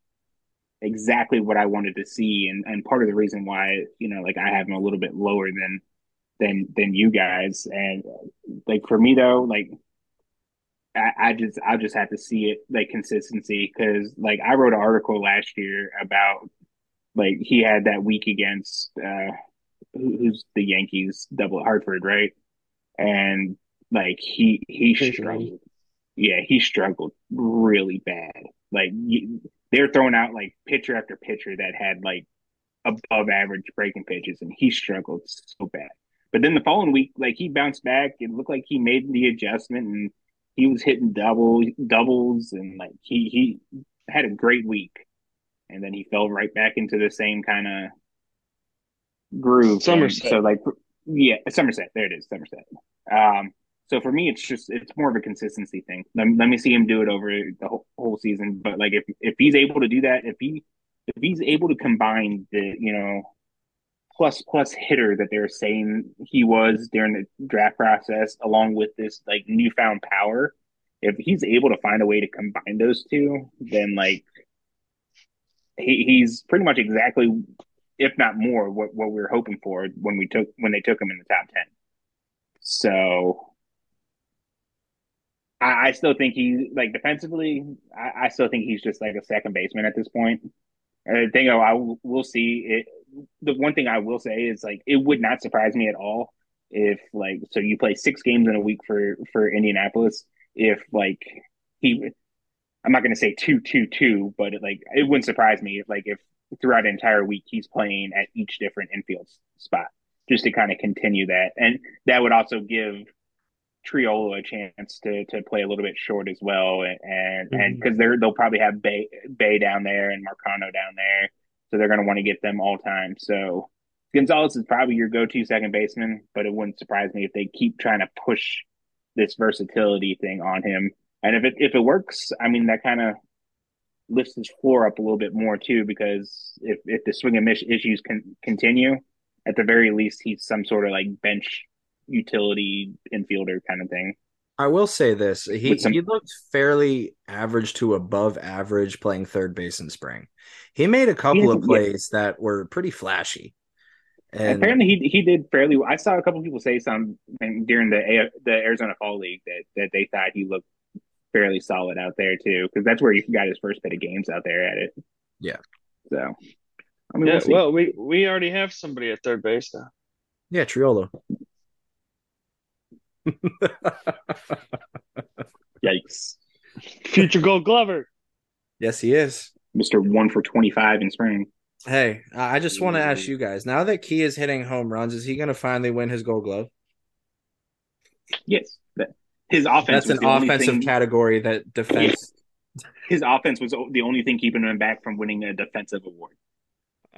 exactly what I wanted to see, and and part of the reason why you know like I have him a little bit lower than than than you guys, and like for me though, like. I, I just I just have to see it like consistency because like I wrote an article last year about like he had that week against uh who's the Yankees double Hartford, right? And like he he struggled. Yeah, he struggled really bad. Like they're throwing out like pitcher after pitcher that had like above average breaking pitches, and he struggled so bad. But then the following week, like he bounced back. It looked like he made the adjustment, and he was hitting double doubles, and like he he had a great week. And then he fell right back into the same kind of groove. Somerset. And so like yeah, Somerset. There it is, Somerset. Um, so for me, it's just it's more of a consistency thing. Let, let me see him do it over the whole, whole season. But like if if he's able to do that, if he if he's able to combine the you know plus plus hitter that they're saying he was during the draft process, along with this like newfound power, if he's able to find a way to combine those two, then like he, he's pretty much exactly if not more, what, what we were hoping for when we took when they took him in the top ten. So I, I still think he like defensively. I, I, still think he's just like a second baseman at this point. I think I will see it. The one thing I will say is like it would not surprise me at all if like so you play six games in a week for for Indianapolis if like he I'm not going to say two two two but it, like it wouldn't surprise me if like if throughout an entire week he's playing at each different infield spot just to kind of continue that. And that would also give Triolo a chance to to play a little bit short as well, and and mm-hmm. because they're they'll probably have Bae Bae down there and Marcano down there, so they're going to want to get them all time. So Gonzales is probably your go to second baseman, but it wouldn't surprise me if they keep trying to push this versatility thing on him. And if it if it works, I mean that kind of lifts his floor up a little bit more too, because if if the swing and miss issues can continue, at the very least, he's some sort of like bench utility infielder kind of thing. I will say this: he some... he looked fairly average to above average playing third base in spring. He made a couple of plays yeah. that were pretty flashy. And apparently, he he did fairly. well. I saw a couple people say something during the the Arizona Fall League that that they thought he looked fairly solid out there too, because that's where he got his first bit of games out there at it. Yeah. So, I mean, yeah. We'll, well, we we already have somebody at third base now. Yeah, Triolo. Yikes! Future Gold Glover. Yes, he is. Mister One for Twenty Five in spring. Hey, I just want to ask you guys now that Ke is hitting home runs, is he going to finally win his Gold Glove? Yes his offense. That's an offensive thing, category that defense. His offense was the only thing keeping him back from winning a defensive award.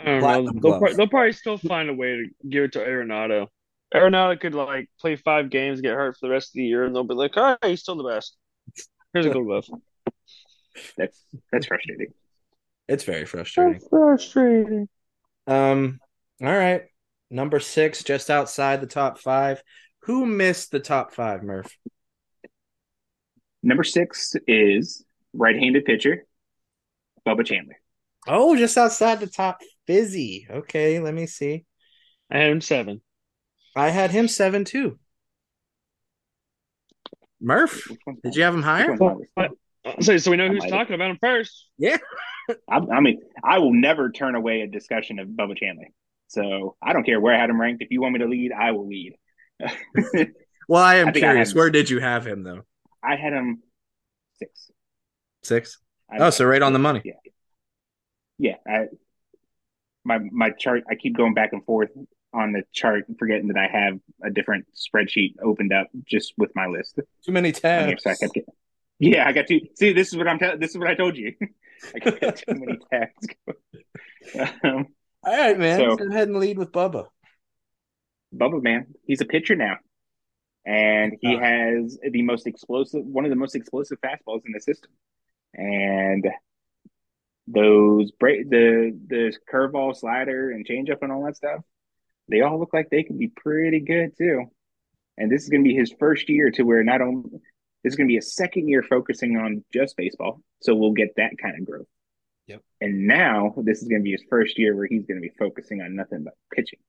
They'll, probably, they'll, probably still find a way to give it to Arenado. Arenado could like play five games, get hurt for the rest of the year, and they'll be like, "All right, he's still the best." Here's a Gold Glove. That's that's frustrating. It's very frustrating. That's frustrating. Um. All right, number six, just outside the top five. Who missed the top five, Murph? Number six is right-handed pitcher, Bubba Chandler. Oh, just outside the top fizzy. Okay, let me see. I had him seven. I had him seven too. Murph, did you have him higher? Which one's my list? So, so we know I who's might have. talking about him first. I, I mean, I will never turn away a discussion of Bubba Chandler. So I don't care where I had him ranked. If you want me to lead, I will lead. Well, I am I think I curious. Where did you have him though? I had him six. Six. I, Oh, so right on the money. Yeah, yeah. I, my my chart. I keep going back and forth on the chart, forgetting that I have a different spreadsheet opened up just with my list. Too many tabs. I kept getting- yeah, I got two. See, this is what I'm. Te- this is what I told you. I got too many tabs. um, All right, man. So- Go ahead and lead with Bubba. Bubba, man, he's a pitcher now, and he has the most explosive, one of the most explosive fastballs in the system, and those break the the curveball, slider, and changeup, and all that stuff. They all look like they could be pretty good too. And this is going to be his first year to where not only this is going to be a second year focusing on just baseball, so we'll get that kind of growth. Yep. And now this is going to be his first year where he's going to be focusing on nothing but pitching.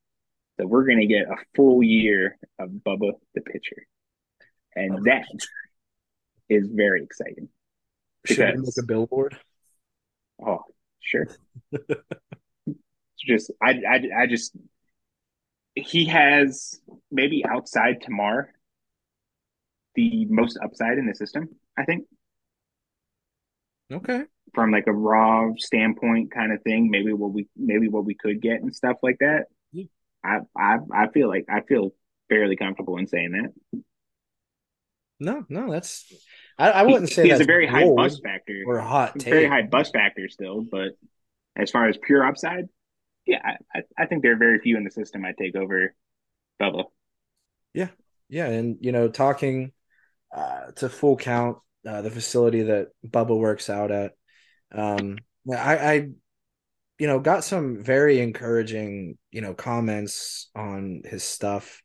So we're going to get a full year of Bubba the pitcher, and Bubba that is very exciting. Should we make a billboard? Oh, sure. it's just I, I I just he has maybe outside Termarr the most upside in the system, I think, Okay. from like a raw standpoint kind of thing. Maybe what we maybe what we could get and stuff like that. Yeah. I I I feel like I feel fairly comfortable in saying that. No, no, that's I, I wouldn't he, say he has that's a very high bust factor. or a hot take. very high bust factor still, but as far as pure upside, yeah, I, I, think there are very few in the system I take over Bubba. Yeah, yeah, and you know, talking uh, to full count, uh, the facility that Bubba works out at, um, I, I, you know, got some very encouraging, you know, comments on his stuff.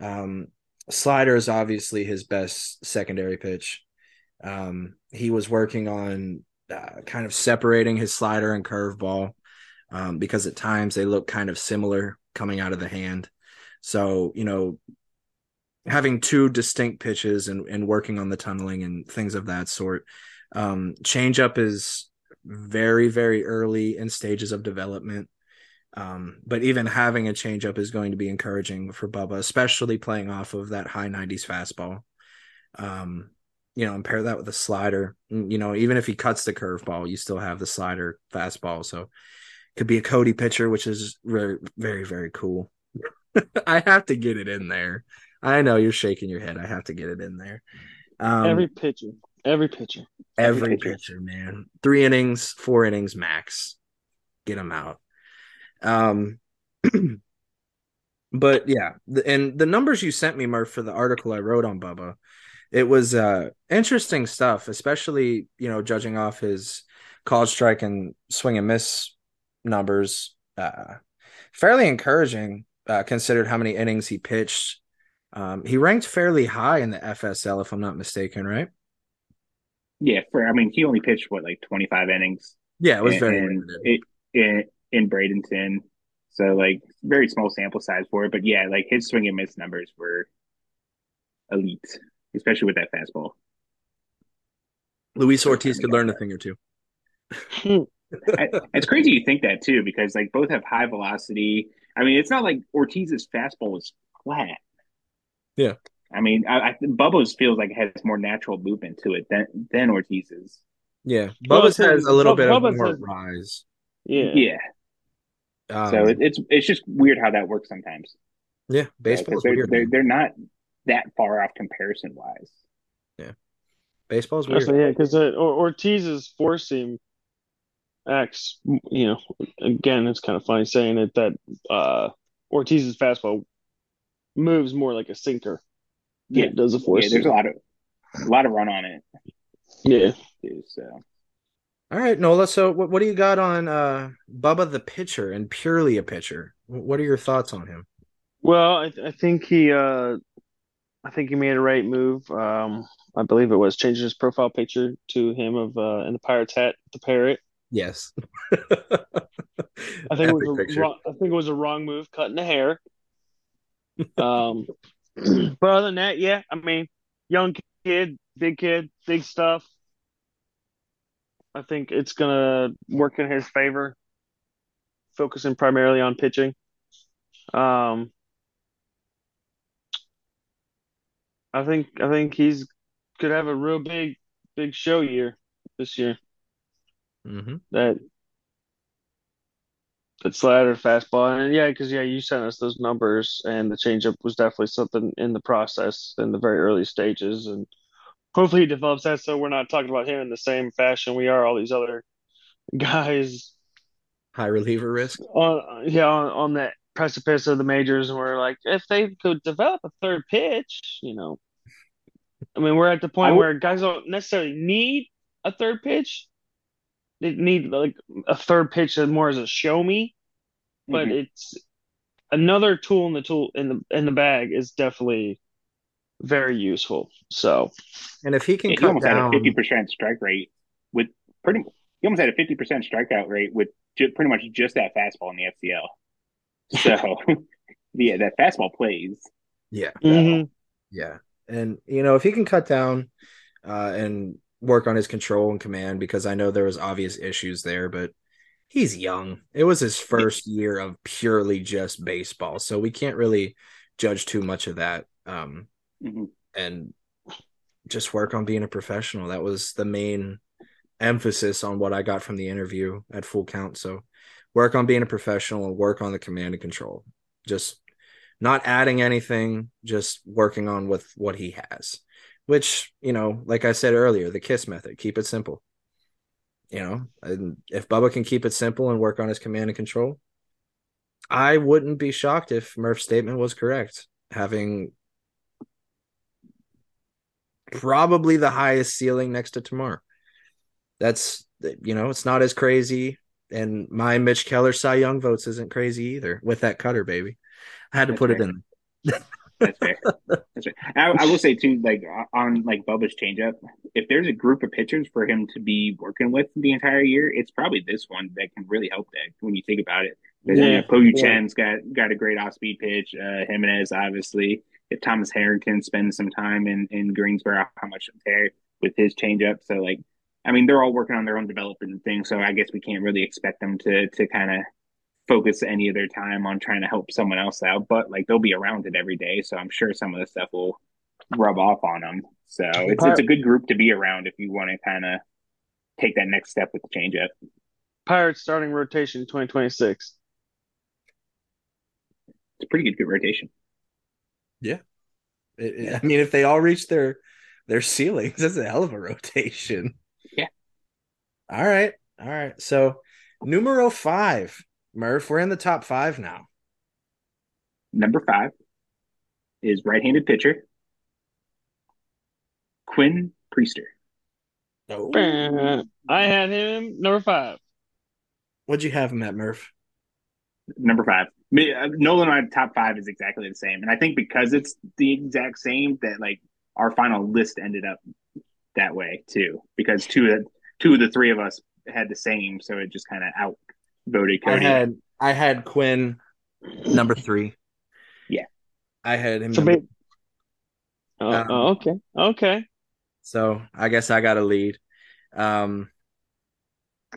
Um, slider is obviously his best secondary pitch. Um, he was working on uh, kind of separating his slider and curveball um, because at times they look kind of similar coming out of the hand. So, you know, having two distinct pitches and, and working on the tunneling and things of that sort. Um, changeup is very, very early in stages of development. Um, but even having a changeup is going to be encouraging for Bubba, especially playing off of that high 90s fastball. Um, you know, and pair that with a slider. Mm, You know, even if he cuts the curveball, you still have the slider fastball. So could be a Cody pitcher, which is very, very, very cool. I have to get it in there. I know you're shaking your head. I have to get it in there. Um, every every pitcher, every pitcher. every pitcher. pitcher. man. Three innings, four innings max. Get them out. Um, but yeah, the, and the numbers you sent me, Murph, for the article I wrote on Bubba, it was uh interesting stuff, especially you know judging off his college strike and swing and miss numbers. Uh, fairly encouraging, uh, considered how many innings he pitched. Um, he ranked fairly high in the FSL, if I'm not mistaken, right? Yeah, for I mean, he only pitched what like twenty five innings. Yeah, it was in, very in, it, in in Bradenton, so like very small sample size for it. But yeah, like his swing and miss numbers were elite, especially with that fastball. Luis Ortiz could learn a thing or two. I, it's crazy you think that too, because like both have high velocity. I mean, it's not like Ortiz's fastball is flat. Yeah. I mean, I, I Bubba's feels like it has more natural movement to it than than Ortiz's. Yeah, Well, Bubba's has a little bit of Bubba's more has- rise. Yeah. Yeah. Um, so it, it's it's just weird how that works sometimes. yeah, Yeah, they're, weird. they're they're not that far off comparison wise. Yeah, baseball's weird. So, yeah, because uh, Or- Ortiz's four seam acts, you know, again, it's kind of funny saying it that uh, Ortiz's fastball moves more like a sinker than Yeah. it does a four Yeah, there's a lot of a lot of run on it Yeah. So All right, Nola. So, what, what do you got on uh, Bubba the pitcher and purely a pitcher? What are your thoughts on him? Well, I, I think he, uh, I think he made a right move. Um, I believe it was changing his profile picture to him of uh, in the pirate's hat, the parrot. Yes. I think it was Epic a wrong, I think it was a wrong move cutting the hair. Um, but other than that, yeah, I mean, young kid, big kid, big stuff. I think it's gonna work in his favor, focusing primarily on pitching. Um, I think I think he's could have a real big big show year this year. Hmm That that slider fastball and yeah, because yeah, you sent us those numbers and the changeup was definitely something in the process in the very early stages and hopefully he develops that so we're not talking about him in the same fashion we are all these other guys High reliever risk. on yeah on, on that precipice of the majors and we're like if they could develop a third pitch, you know. I mean, we're at the point would- where guys don't necessarily need a third pitch. They need like a third pitch that more as a show me, but Mhm. it's another tool in the tool in the in the bag is definitely very useful. So And if he can Yeah, he cut almost had a down, fifty percent strike rate with pretty. He almost had a fifty percent strikeout rate with ju- pretty much just that fastball in the FCL. So, yeah, that fastball plays. yeah, So, Mhm. yeah, and you know if he can cut down uh, and work on his control and command, because I know there was obvious issues there, but he's young. It was his first year of purely just baseball, so we can't really judge too much of that. Um, mhm. and just work on being a professional. That was the main emphasis on what I got from the interview at full count. So work on being a professional and work on the command and control. Just not adding anything, just working on with what he has. Which, you know, like I said earlier, the kiss method, keep it simple. You know, and if Bubba can keep it simple and work on his command and control, I wouldn't be shocked if Murph's statement was correct. Having probably the highest ceiling next to Termarr. That's you know, it's not as crazy. And my Mitch Keller Cy Young votes isn't crazy either with that cutter, baby. I had to That's put it in. That's fair. That's right. I, I will say too, like on like Bubba's changeup, if there's a group of pitchers for him to be working with the entire year, it's probably this one that can really help that when you think about it. Yeah. you know, Po-Yu Yeah. Chen's got got a great off speed pitch. Uh, Jimenez obviously. If Thomas Harrington spends some time in in Greensboro, how much there with his changeup? So like, I mean, they're all working on their own development thing. So I guess we can't really expect them to to kind of focus any of their time on trying to help someone else out. But like they'll be around it every day, so I'm sure some of the stuff will rub off on them. So it's it's a good group to be around if you want to kind of take that next step with the changeup. Pirates starting rotation 2026. It's a pretty good, good rotation. It- it- I mean, if they all reach their their ceilings, that's a hell of a rotation. Yeah. All right. All right. So numero five, Murph, we're in the top five now. Number five is right-handed pitcher Quinn Priester. Oh. I had him number five. What'd you have him at, Murph? Number five. Me- uh, Nolan and I top five is exactly the same, and I think because it's the exact same that like our final list ended up that way too. Because two of two of the three of us had the same, so it just kind of outvoted I had I had Quinn number three. Yeah. I had him. So, number- ba- oh, Um, oh, okay, okay. So I guess I got a lead. Um,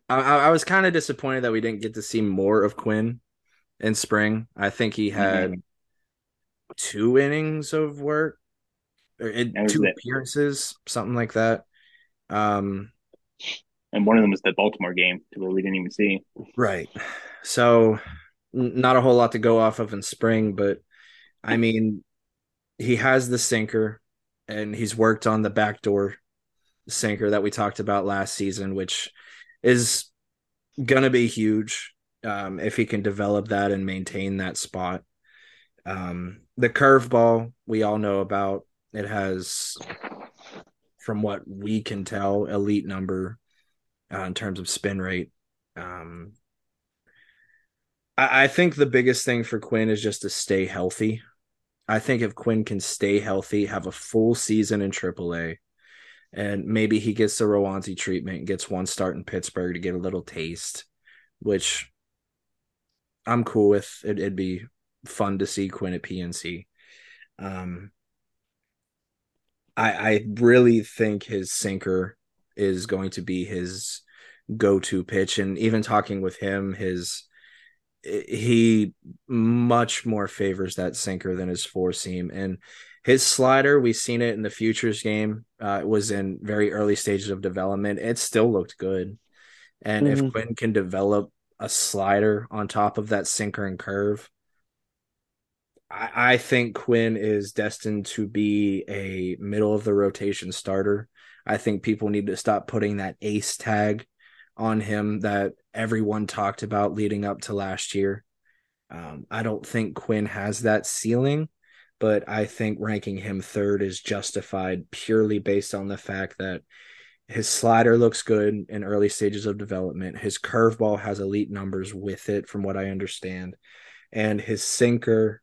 I, I I was kind of disappointed that we didn't get to see more of Quinn in spring. I think he had two innings of work, or it, two it. appearances, something like that. Um, and one of them was the Baltimore game, to where we didn't even see. right. So not a whole lot to go off of in spring, but I mean, he has the sinker, and he's worked on the backdoor sinker that we talked about last season, which is gonna be huge um, if he can develop that and maintain that spot. Um, the curveball we all know about. It has, from what we can tell, elite number uh, in terms of spin rate. Um, I, I think the biggest thing for Quinn is just to stay healthy. I think if Quinn can stay healthy, have a full season in AAA, and maybe he gets the Roansy treatment, and gets one start in Pittsburgh to get a little taste, which I'm cool with it. It'd be fun to see Quinn at PNC. Um, I I really think his sinker is going to be his go-to pitch, and even talking with him, his he much more favors that sinker than his four seam, and his slider. We've seen it in the futures game. Uh, it was in very early stages of development. It still looked good, and mm-hmm. if Quinn can develop a slider on top of that sinker and curve, I, I think Quinn is destined to be a middle of the rotation starter. I think people need to stop putting that ace tag on him that everyone talked about leading up to last year. Um, I don't think Quinn has that ceiling, but I think ranking him third is justified purely based on the fact that his slider looks good in early stages of development. His curveball has elite numbers with it, from what I understand. And his sinker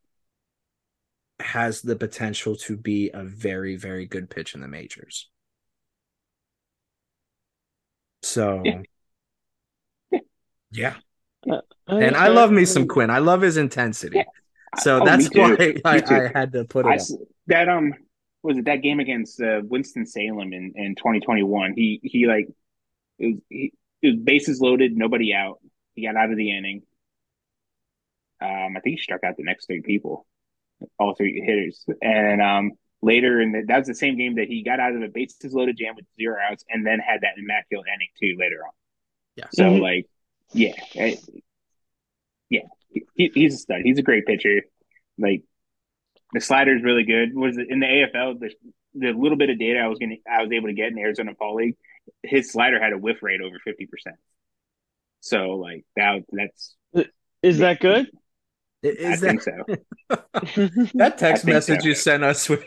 has the potential to be a very, very good pitch in the majors. So, yeah. Uh, and I love me some Quinn. I love his intensity. So oh, that's why I, I, had to put it I, That, um, was it that game against uh, Winston Salem in, in 2021? He he like it was, he, it was bases loaded, nobody out. He got out of the inning. Um, I think he struck out the next three people, all three hitters, and um, later in the, that was the same game that he got out of the bases loaded jam with zero outs, and then had that immaculate inning too later on. Yeah. So mm-hmm. like, yeah, I, yeah, he, he's a stud. He's a great pitcher. Like the slider is really good. Was in the AFL the the little bit of data I was gonna I was able to get in the Arizona Fall League, his slider had a whiff rate over fifty percent. So like that that's is that good? Is I that, think so. that text message so. you sent us with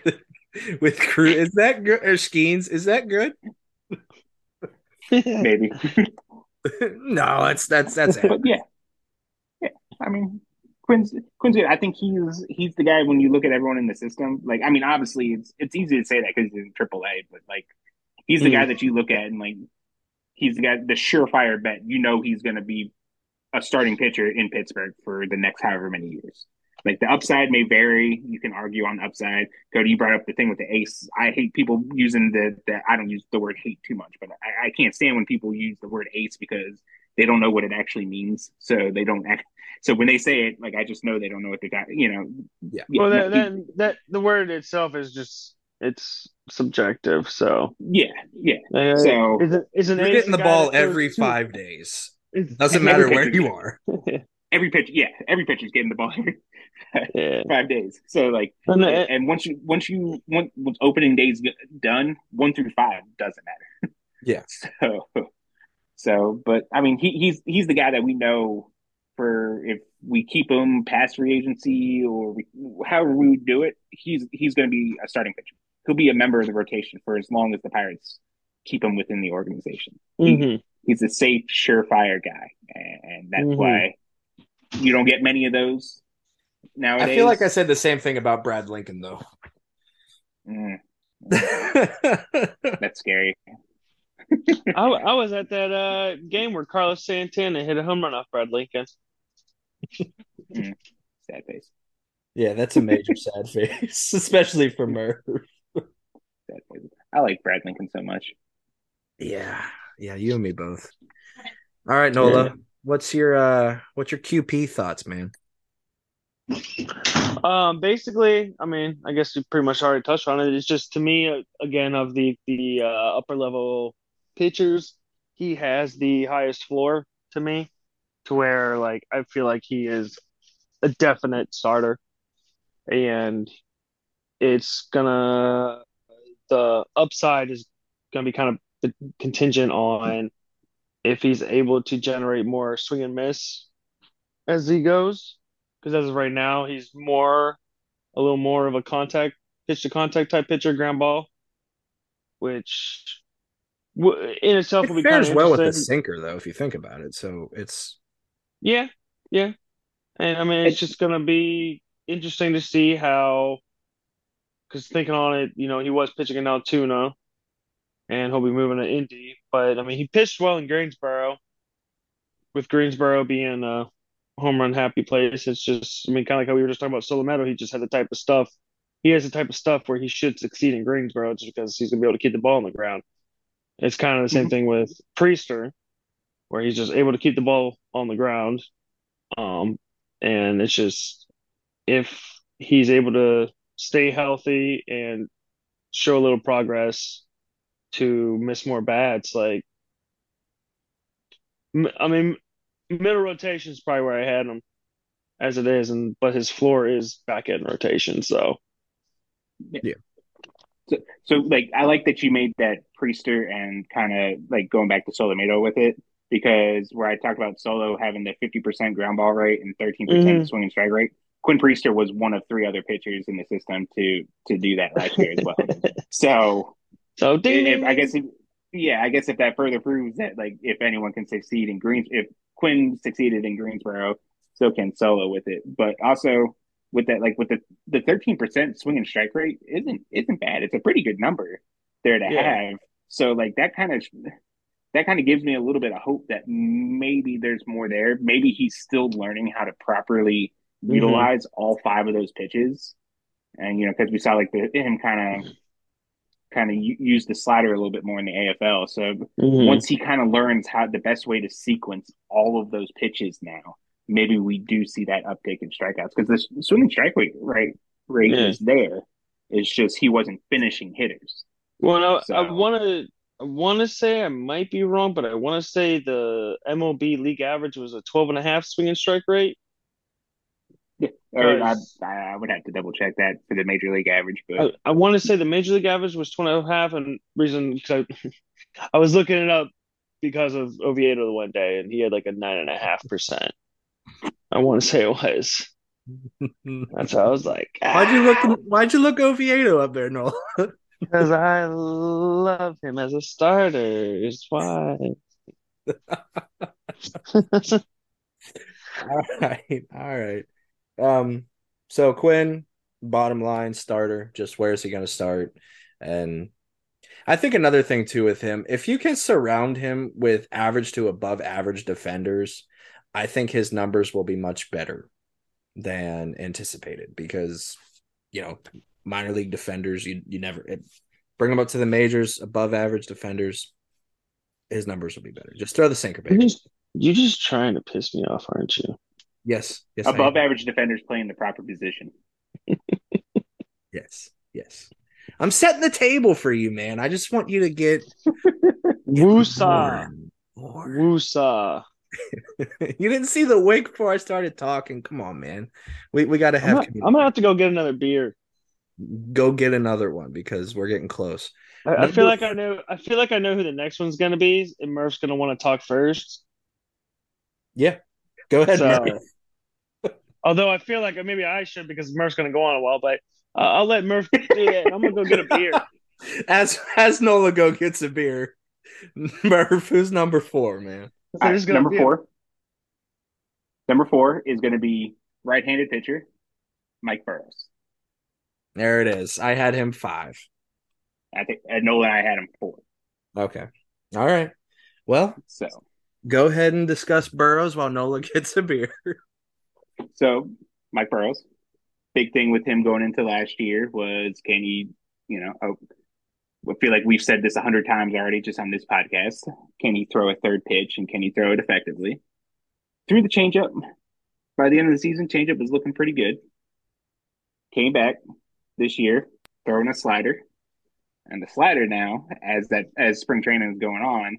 with crew is that good or Skenes is that good? Maybe. no, that's that's that's. But yeah, yeah. I mean, Quinn's Quinn's. I think he's he's the guy when you look at everyone in the system. Like, I mean, obviously it's it's easy to say that because he's in AAA, but like he's the mm. guy that you look at and like he's the guy the surefire bet. You know he's going to be a starting pitcher in Pittsburgh for the next however many years. Like the upside may vary. You can argue on the upside. Cody, you brought up the thing with the ace. I hate people using the, the I don't use the word hate too much, but I, I can't stand when people use the word ace because they don't know what it actually means. So they don't act, so when they say it, like I just know they don't know what they got. You know. Yeah. Well, that, that that the word itself is just it's subjective. So yeah, yeah. Uh, so isn't isn't you're getting the ball every five days. Doesn't matter where you are. every pitch, yeah, every pitcher is getting the ball every yeah. five days. So like, and, and once you once you once opening days done, one through five doesn't matter. Yeah. So so, but I mean, he, he's he's the guy that we know for if we keep him past free agency or we, however we do it, he's he's going to be a starting pitcher. He'll be a member of the rotation for as long as the Pirates keep him within the organization. Mm-hmm. He, he's a safe, surefire guy, and that's mm-hmm. why you don't get many of those nowadays. I feel like I said the same thing about Brad Lincoln, though. Mm. that's scary. I, I was at that uh, game where Carlos Santana hit a home run off Brad Lincoln. mm, sad face. Yeah, that's a major sad face, especially for Merv. I like Brad Lincoln so much. Yeah, yeah, you and me both. All right, Nola, yeah. what's your uh what's your QP thoughts, man? Um, basically, I mean, I guess you pretty much already touched on it. It's just to me, uh, again, of the the uh, upper level pitchers, he has the highest floor to me, to where like I feel like he is a definite starter, and it's gonna the upside is gonna be kind of contingent on if he's able to generate more swing and miss as he goes. Because as of right now, he's more a little more of a contact pitch to contact type pitcher, ground ball, which in itself it fares well with the sinker though if you think about it. So it's yeah yeah. And i mean it's, just gonna be interesting to see how because thinking on it you know he was pitching in altoona and he'll be moving to indy but i mean he pitched well in greensboro with greensboro being a home run happy place. It's just, I mean, kind of like how we were just talking about Solometo. He just had the type of stuff. He has the type of stuff where he should succeed in Greensboro just because he's gonna be able to keep the ball on the ground. It's kind of the same Mhm. thing with Priester, where he's just able to keep the ball on the ground. Um, and it's just if he's able to stay healthy and show a little progress to miss more bats, like I mean, middle rotation is probably where I had him as it is, and but his floor is back end rotation. So yeah. So, so like I like that you made that Priester and kind of like going back to Solometo with it because where I talked about Solo having the fifty percent ground ball rate and 13% Mhm. swing and strike rate, Quinn Priester was one of three other pitchers in the system to to do that last year as well. So so ding, if, I guess if, yeah, I guess if that further proves that like if anyone can succeed in Greens, if Quinn succeeded in Greensboro, so can Solometo. But also with that, like with the the thirteen percent swing and strike rate isn't isn't bad. It's a pretty good number there to Yeah. have. So like that kind of that kind of gives me a little bit of hope that maybe there's more there. Maybe he's still learning how to properly Mhm. utilize all five of those pitches. And you know, because we saw like the him kind of kind of use the slider a little bit more in the AFL. So Mhm. once he kind of learns how the best way to sequence all of those pitches now, maybe we do see that uptick in strikeouts because the swinging strike rate right rate Yeah. is there. It's just he wasn't finishing hitters. Well, I, I want to I want to say I might be wrong, but I want to say the MLB league average was a 12 and a half swing and strike rate. Or uh, I, I would have to double check that for the major league average, but I, I want to say the major league average was 20 and half, and reason because I, I was looking it up because of Oviedo the one day, and he had like a nine and a half percent. I want to say it was. That's how I was like, Why'd you look? Why'd you look Oviedo up there, Noel? Because I love him as a starter. Is why. All right, all right. Um, so Quinn, bottom line starter. Just where is he going to start? And I think another thing too with him, if you can surround him with average to above average defenders, I think his numbers will be much better than anticipated because you know minor league defenders you you never it, bring them up to the majors above average defenders his numbers will be better just throw the sinker You're just, you're just trying to piss me off, aren't you? Yes yes above average defenders playing the proper position. Yes, yes. I'm setting the table for you, man. I just want you to get Woosa. more. Woosa. you didn't see the wink before I started talking. Come on, man. We we got to I'm have. I'm gonna have to go get another beer. go get another one because we're getting close. I, I feel like I know. I feel like I know who the next one's gonna be, and Murph's gonna want to talk first. Yeah, go ahead. So, although I feel like maybe I should because Murph's gonna go on a while, but uh, I'll let Murph do it. I'm gonna go get a beer. As as Nola go gets a beer. Murph, who's number four, man? So All right, there's gonna number be a- four. Number four is going to be right-handed pitcher, Mike Burrows. There it is. I had him five. I think uh, Nolan and I had him four. Okay. All right. Well, So, go ahead and discuss Burrows while Nola gets a beer. so Mike Burrows, big thing with him going into last year was can he, you know, oh, I feel like we've said this a hundred times already just on this podcast. Can he throw a third pitch and can he throw it effectively? Threw the changeup. By the end of the season, changeup is looking pretty good. Came back this year, throwing a slider. And the slider now, as that as spring training is going on,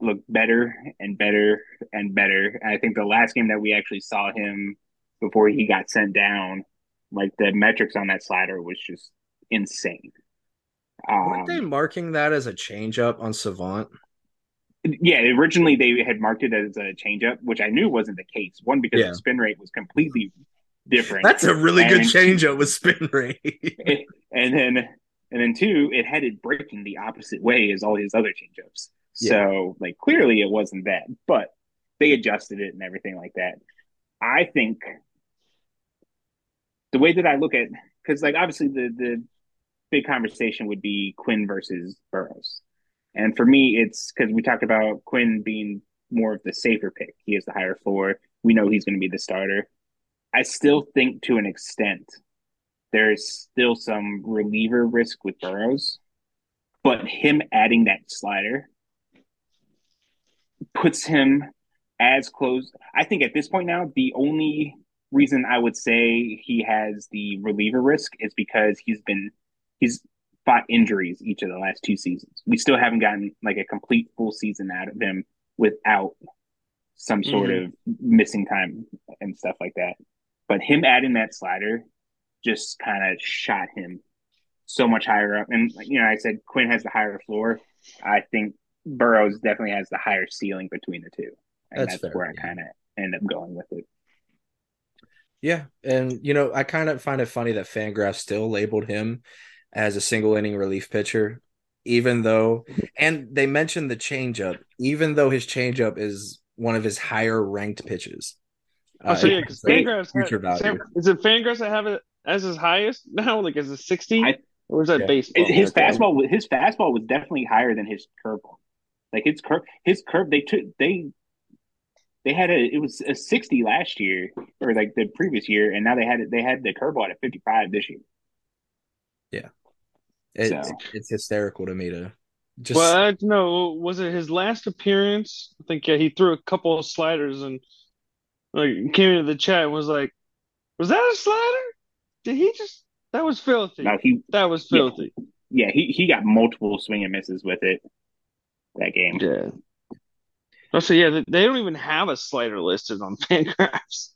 looked better and better and better. And I think the last game that we actually saw him before he got sent down, like the metrics on that slider was just insane. Weren't they Um, marking that as a changeup on Savant? yeah, originally they had marked it as a changeup, which I knew wasn't the case. One because Yeah. the spin rate was completely different. That's a really good And- changeup with spin rate. and then and then two, it had it breaking the opposite way as all his other changeups. So like clearly it wasn't that, but they adjusted it and everything like that. I think the way that I look at because like obviously the the big conversation would be Quinn versus Burrows, and for me it's because we talked about Quinn being more of the safer pick. He has the higher floor. we know he's going to be the starter. I still think to an extent there's still some reliever risk with Burrows, but him adding that slider puts him as close. I think at this point now, the only reason I would say he has the reliever risk is because he's been he's fought injuries each of the last two seasons. We still haven't gotten like a complete full season out of him without some sort mm-hmm. of missing time and stuff like that. But him adding that slider just kind of shot him so much higher up. And you know, I said Quinn has the higher floor. I think Burrows definitely has the higher ceiling between the two. And that's, that's where I kind of end up going with it. Yeah, and you know, I kind of find it funny that Fangraph still labeled him as a single inning relief pitcher, even though, and they mentioned the changeup, even though his changeup is one of his higher ranked pitches. Oh, so uh, yeah, because Fangraphs have, is it Fangraphs that have it as his highest now? Like, is it sixty? I, or is that yeah. baseball? His fastball, his fastball was definitely higher than his curveball. Like his curve, his curve, they took they they had a it was a 60 last year or like the previous year and now they had it they had the curveball at 55 this year. Yeah. It, so. it's hysterical to me to just well I don't know was it his last appearance? I think yeah he threw a couple of sliders and like came into the chat and was like was that a slider? Did he just that was filthy. No, he that was filthy. Yeah, yeah he, he got multiple swing and misses with it that game yeah also, yeah, they don't even have a slider listed on Fangraphs.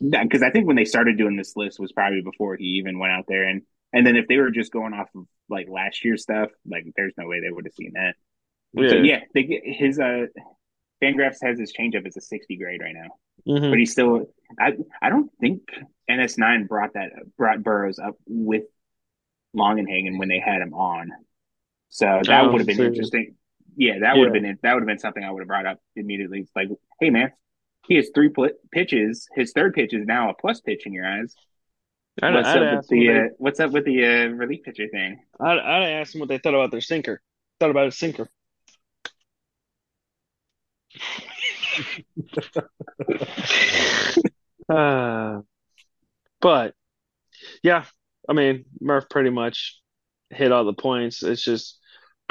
Because I think when they started doing this list was probably before he even went out there, and and then if they were just going off of like last year's stuff, like there's no way they would have seen that. Yeah, so, yeah. They get his uh, Fangraphs has his changeup as a 60 grade right now, mm-hmm. but he's still. I I don't think NS9 brought that brought Burrows up with Longenhagen when they had him on, so that oh, would have been interesting yeah, that would have been that would have been something I would have brought up immediately. It's like, hey man, he has three pl- pitches. His third pitch is now a plus pitch in your eyes. I'd, what's, I'd up with the, uh, what's up with the uh, relief pitcher thing? I'd, I'd ask them what they thought about their sinker. Thought about a sinker. uh, but yeah, I mean Murph pretty much hit all the points. It's just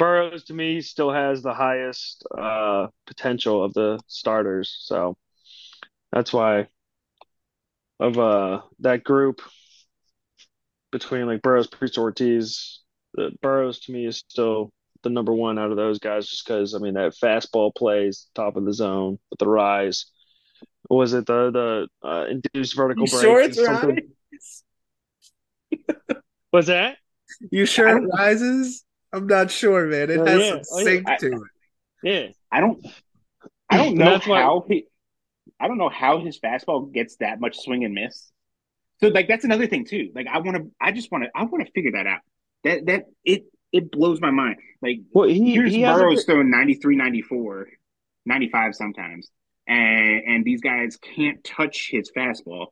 Burrows to me still has the highest uh, potential of the starters, so that's why of uh that group between like Burrows, Priester, Ortiz, the Burrows to me is still the number one out of those guys, just because I mean that fastball plays top of the zone with the rise. was it the the uh, induced vertical break? Sure, it's rise. Was that? You sure it rises? I'm not sure, man. It has yeah. some oh, sink yeah. to it. Yeah, I don't. I don't know how why... he. I don't know how his fastball gets that much swing and miss. So like that's another thing too. Like I want to. I just want to. I want to figure that out. That that it it blows my mind. Like well, he, here's he Burrows throwing 93, 94, 95 sometimes, and and these guys can't touch his fastball.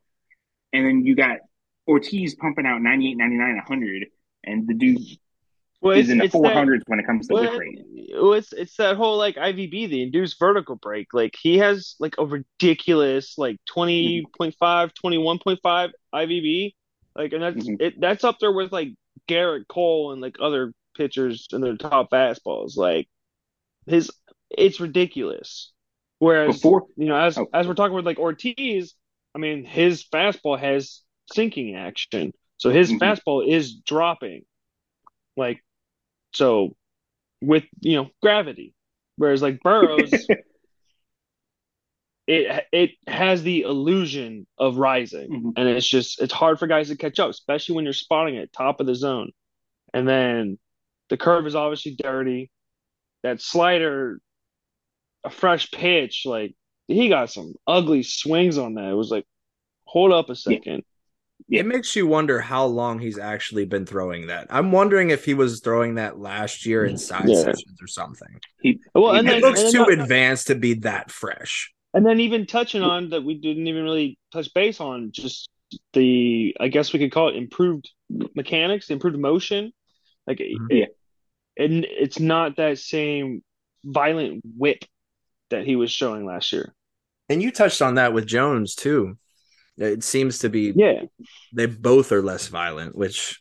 And then you got Ortiz pumping out 98, 99, 100, and the dude well, he's in the four hundreds when it comes to well, rate. It's it's that whole like IVB, the induced vertical break. Like he has like a ridiculous like 20.5, 21.5 IVB. Like and that's mm-hmm. it that's up there with like Gerrit Cole and like other pitchers in their top fastballs. Like his it's ridiculous. Whereas Before, you know, as oh. as we're talking with like Ortiz, I mean his fastball has sinking action. So his mm-hmm. fastball is dropping. Like so with you know gravity, whereas like Burrows, it it has the illusion of rising, mm-hmm. and it's just it's hard for guys to catch up, especially when you're spotting it top of the zone, and then the curve is obviously dirty. That slider, a fresh pitch, like he got some ugly swings on that. It was like, hold up a second. It makes you wonder how long he's actually been throwing that. I'm wondering if he was throwing that last year in side yeah. sessions or something. He, well, and it then, looks and too not, advanced to be that fresh. And then even touching on that, we didn't even really touch base on just the, I guess we could call it improved mechanics, improved motion. Like, mm-hmm. it, and it's not that same violent whip that he was showing last year. And you touched on that with Jones too. It seems to be Yeah. they both are less violent, which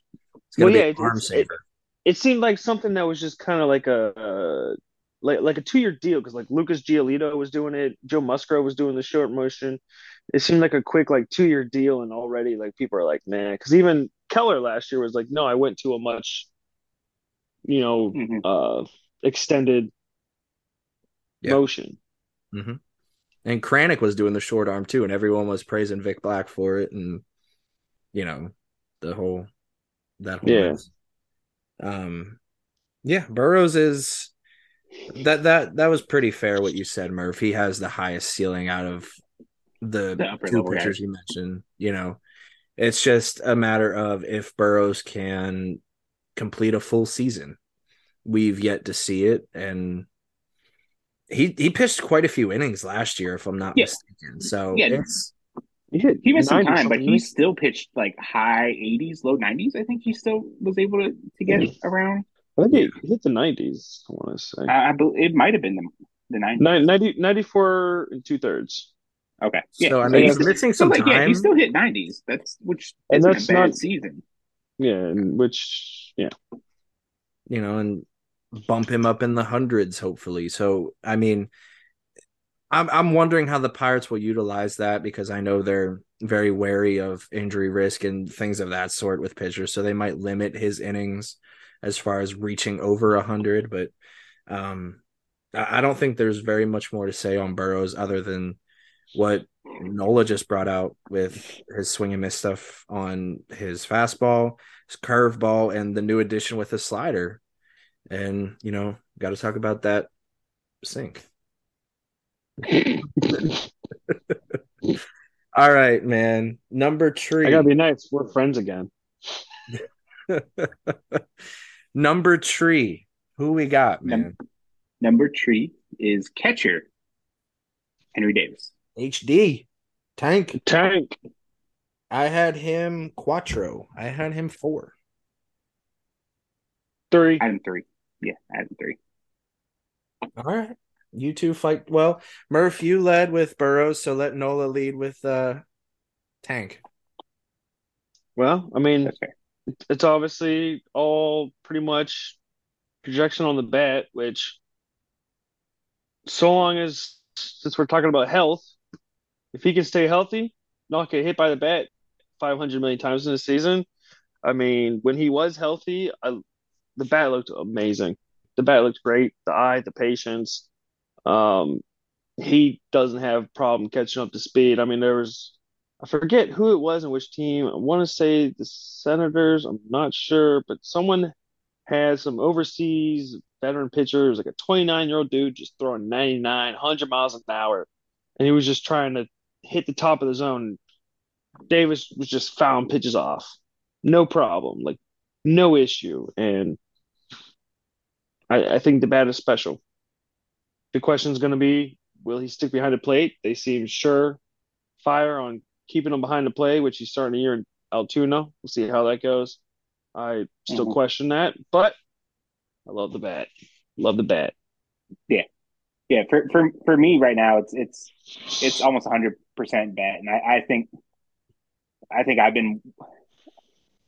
is going to yeah, be it- an arm it's- it- saver. It seemed like something that was just kind of like a uh, like like a two year deal because like Lucas Giolito was doing it, Joe Musgrove was doing the short motion. It seemed like a quick like two year deal, and already like people are like, man, because even Keller last year was like, no, I went to a much, you know, Mhm. uh, extended Yeah. motion. And Kranick was doing the short arm too, and everyone was praising Vic Black for it, and you know the whole that whole Yeah. mess. Um, yeah, Burrows is that that that was pretty fair what you said, Murph. He has the highest ceiling out of the, The two pitchers guys. you mentioned. You know, it's just a matter of if Burrows can complete a full season. We've yet to see it, and he he pitched quite a few innings last year, if I'm not Yeah. mistaken. So Yeah. it's He He missed some time, but he still pitched like high 80s, low 90s. I think he still was able to, to get Mm-hmm. around. I think he he hit the nineties. I want to say I, I bel it might have been the the 90s. 90, 94 and two thirds. Okay, yeah. so I so mean he's he's missing so some like yeah, time. he still hit 90s. That's which And isn't that's a bad not- season. Yeah, and which yeah. you know, and bump him up in the hundreds, hopefully. So, I mean, I'm I'm wondering how the Pirates will utilize that because I know they're very wary of injury risk and things of that sort with pitchers, so they might limit his innings as far as reaching over a hundred. But um, I don't think there's very much more to say on Burrows other than what Nola just brought out with his swing and miss stuff on his fastball, his curveball, and the new addition with the slider. And you know, got to talk about that sink. All right, man. Number three. I gotta be nice. We're friends again. Number three. Who we got, man? Number three is catcher Henry Davis. HD. Tank. Tank. I had him quattro. I had him four. Three. I had him three. Yeah, I had him three. All right. You two fight well. Murph, you led with Burrows, so let Nola lead with uh Tank. Well, I mean, That's fair. it's obviously all pretty much projection on the bat, which so long as since we're talking about health, if he can stay healthy, not get hit by the bat 500 million times in a season, I mean, when he was healthy, I, the bat looked amazing. The bat looked great. The eye, the patience. Um, he doesn't have problem catching up to speed. I mean, there was I forget who it was and which team. I want to say the Senators. I'm not sure, but someone had some overseas veteran pitcher. It was like a 29 year old dude just throwing 99, 100 miles an hour, and he was just trying to hit the top of the zone. Davis was just fouling pitches off, no problem, like no issue. And I, I think the bat is special. The question is going to be, will he stick behind the plate? They seem sure fire on keeping him behind the play, which he's starting a year in Altoona. We'll see how that goes. I still Mhm. question that, but I love the bat. Love the bat. Yeah. Yeah, for for for me right now, it's it's it's almost 100 percent bat, and I, I think I think I've been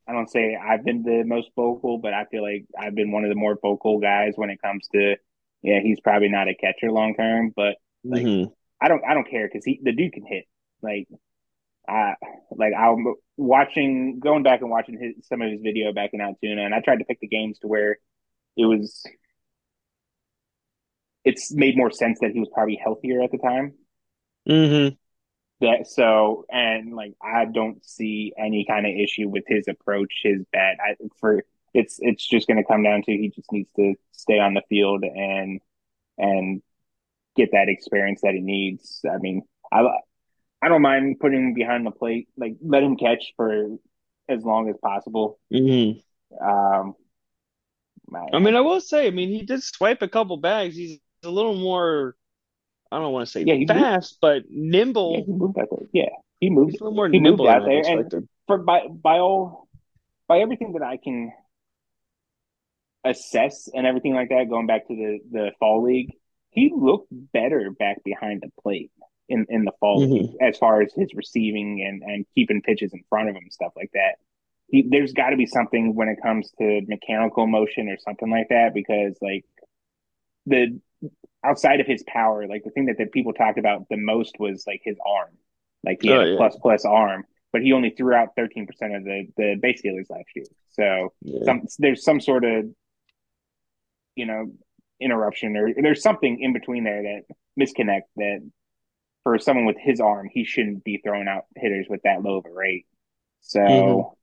I don't say I've been the most vocal, but I feel like I've been one of the more vocal guys when it comes to yeah, he's probably not a catcher long term, but Like- Mhm. I don't I don't care because he the dude can hit like. I like I'm watching, going back and watching his, some of his video back in Altoona, and I tried to pick the games to where it was. It's made more sense that he was probably healthier at the time. Mhm. That so and like I don't see any kind of issue with his approach, his bat. I for it's it's just going to come down to he just needs to stay on the field and and get that experience that he needs. I mean, I I don't mind putting him behind the plate, like let him catch for as long as possible. Mhm. Um, I mean, I will say, I mean, he did swipe a couple bags. He's a little more, I don't want to say Yeah, he moved- fast, but yeah, nimble. he moved out there. Yeah, he moved. He's a little more he moved nimble out than I there, and- for by by all by everything that I can assess and everything like that, going back to the the fall league, he looked better back behind the plate. in in the fall Mhm. as far as his receiving and and keeping pitches in front of him, stuff like that. He, there's got to be something when it comes to mechanical motion or something like that because like the outside of his power, like the thing that the people talked about the most was like his arm. Like he had Oh, a yeah. plus plus arm, but he only threw out 13% of the the base stealers last year. So Yeah. some there's some sort of you know interruption or there's something in between there that misconnect that for someone with his arm he shouldn't be throwing out hitters with that low of a rate so Mhm.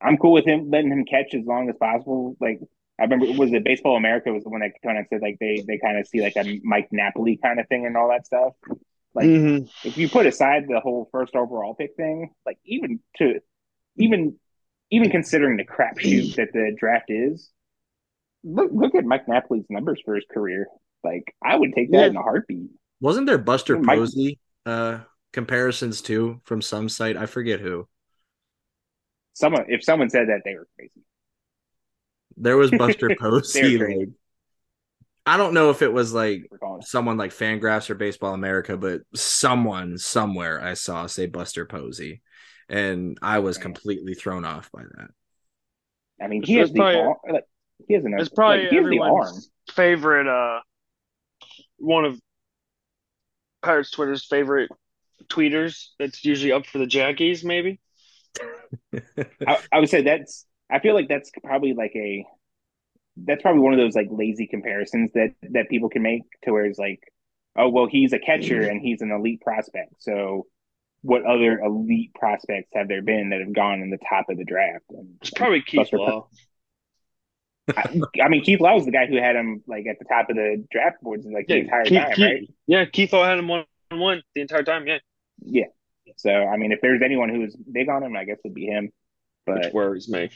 i'm cool with him letting him catch as long as possible like i remember was it baseball america was the one that kind of said like they they kind of see like a mike napoli kind of thing and all that stuff like Mhm. if you put aside the whole first overall pick thing, like even to even even considering the crapshoot that the draft is, look look at Mike Napoli's numbers for his career. Like I would take that Yeah. in a heartbeat. Wasn't there Buster Mike- Posey uh, comparisons too from some site? I forget who. Someone if someone said that they were crazy. There was Buster Posey. Like, I don't know if it was like We're calling it. someone like Fangraphs or Baseball America, but someone somewhere I saw say Buster Posey, and I was Right. completely thrown off by that. I mean, he has It's the probably- arm. Like, he has an. It's probably like, he has the arm. everyone's favorite uh one of Pirates Twitter's favorite tweeters that's usually up for the Jackies, maybe. I, I would say that's. I feel like that's probably like a. That's probably one of those like lazy comparisons that that people can make to where it's like, oh well, he's a catcher and he's an elite prospect. So, what other elite prospects have there been that have gone in the top of the draft? And, It's probably Keith Law. I, I mean, Keith Law was the guy who had him like at the top of the draft boards like the entire Keith, time, Keith- right? yeah, Keith Law had him one on one the entire time. Yeah, Yeah. So, I mean, if there's anyone who is big on him, I guess it'd be him. which worries me.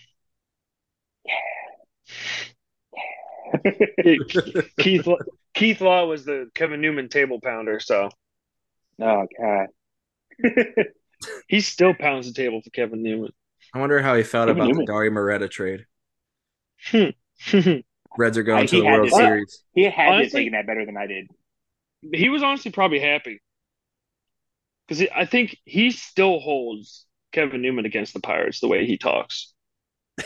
Keith Law- Keith Law was the Kevin Newman table pounder, so oh god, he still pounds the table for Kevin Newman. I wonder how he felt Kevin about Newman. the Dauri Moreta trade. Reds are going I- to the World to- Series. he had to have Honestly- taken that better than I did. He was honestly probably happy because I think he still holds Kevin Newman against the Pirates the way he talks.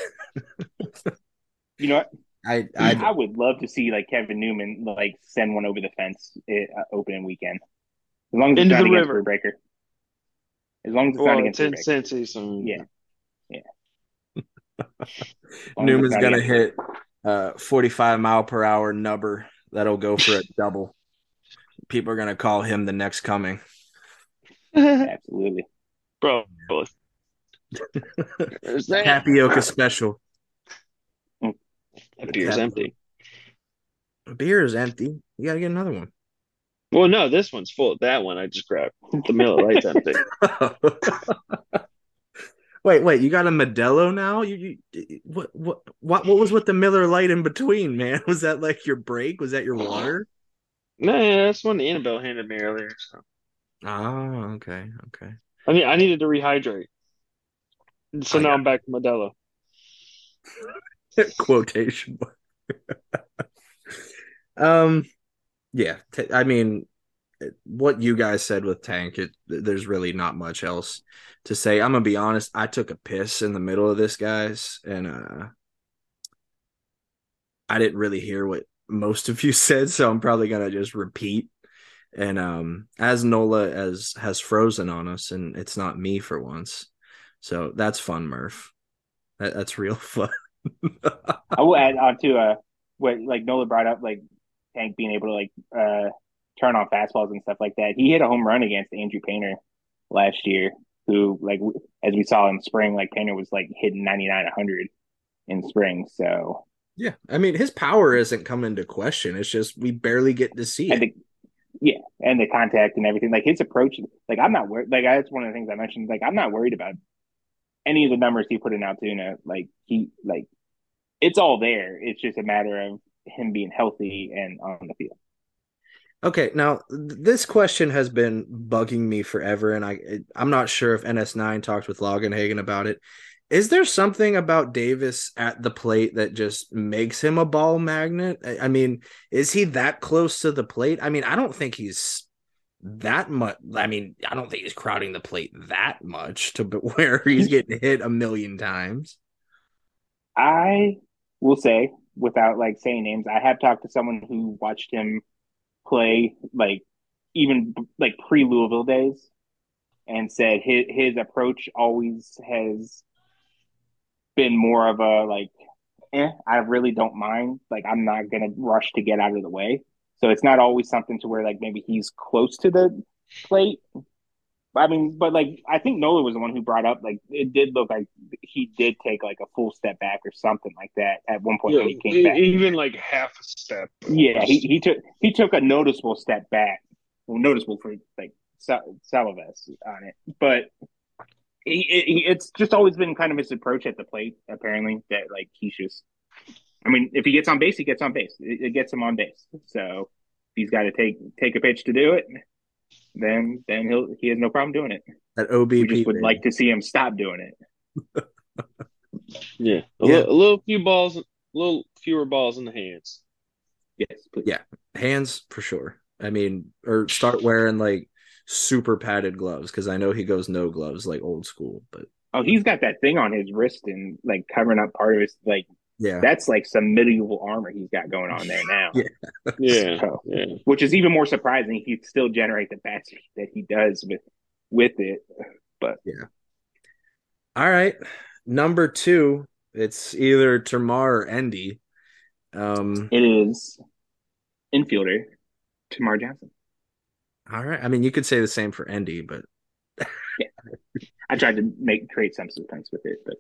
You know what? I, I, I would love to see like Kevin Newman like send one over the fence uh, opening weekend, as long as it's Into not the against river. Brubaker. As long as it's Well, not it's against in Brubaker. Cincy, so Yeah. As long as Newman's gonna against hit uh 45 mile per hour nubber that'll go for a double. People are gonna call him the next coming. Absolutely. bro. There's that. Tapioca special. That beer's empty. Beer is empty. You gotta get another one. Well, no, this one's full. That one I just grabbed. The Miller Lite's empty. wait, wait, you got a Modelo now? You, you what what what what was with the Miller Lite in between, man? Was that like your break? Was that your water? No, yeah, that's one Annabelle handed me earlier. So Oh, okay, okay. I mean, I needed to rehydrate. So I now got I'm back to Modelo. Quotation. um, yeah. T- I mean, what you guys said with Tank, it, there's really not much else to say. I'm gonna be honest. I took a piss in the middle of this, guys, and uh, I didn't really hear what most of you said, so I'm probably gonna just repeat. And um, as Nola as has frozen on us, and it's not me for once, so that's fun, Murph. That, that's real fun. I will add on to uh what like Nola brought up like Tank being able to like uh turn on fastballs and stuff like that. He hit a home run against Andrew Painter last year, who like w- as we saw in spring, like Painter was like hitting 99, 100 in spring. So Yeah, I mean his power isn't coming into question. It's just we barely get to see and it. the yeah, and the contact and everything. Like his approach, like I'm not worried. Like that's one of the things I mentioned. Like I'm not worried about any of the numbers he put in Altoona. Like he like it's all there. It's just a matter of him being healthy and on the field. Okay, now th- this question has been bugging me forever, and I I'm not sure if NS9 talked with Longenhagen about it. Is there something about Davis at the plate that just makes him a ball magnet? I I mean, is he that close to the plate? I mean, I don't think he's that much. I mean, I don't think he's crowding the plate that much to where he's getting hit a million times. I will say, without like saying names, I have talked to someone who watched him play, like even like pre Louisville days, and said his his approach always has been more of a like, eh, I really don't mind. Like I'm not gonna rush to get out of the way. So it's not always something to where like maybe he's close to the plate. I mean, but like I think Nola was the one who brought up like it did look like he did take like a full step back or something like that at one point Yeah, when he came back. even like half a step. Yeah, he, he took he took a noticeable step back. Well, noticeable for like Sal- Salaves on it, but he, he, it's just always been kind of his approach at the plate. Apparently, that like he's just. I mean, if he gets on base, he gets on base. It, it gets him on base. So he's got to take take a pitch to do it, then then he'll he has no problem doing it. That OBP. We just would baby. like to see him stop doing it. Yeah, a, Yeah. Little, little few balls, a little fewer balls in the hands. Yes, please. Yeah. hands for sure. I mean, or start wearing like super padded gloves because I know he goes no gloves like old school. But Oh, he's got that thing on his wrist and like covering up part of his like yeah, that's like some medieval armor he's got going on there now. Yeah. Yeah, So- yeah. which is even more surprising. He still generate the bat speed that he does with with it. But yeah. All right. Number two, it's either Termarr or Endy. Um, It is infielder Termarr Johnson. all right. I mean, you could say the same for Endy, but yeah. I tried to make create some suspense with it, but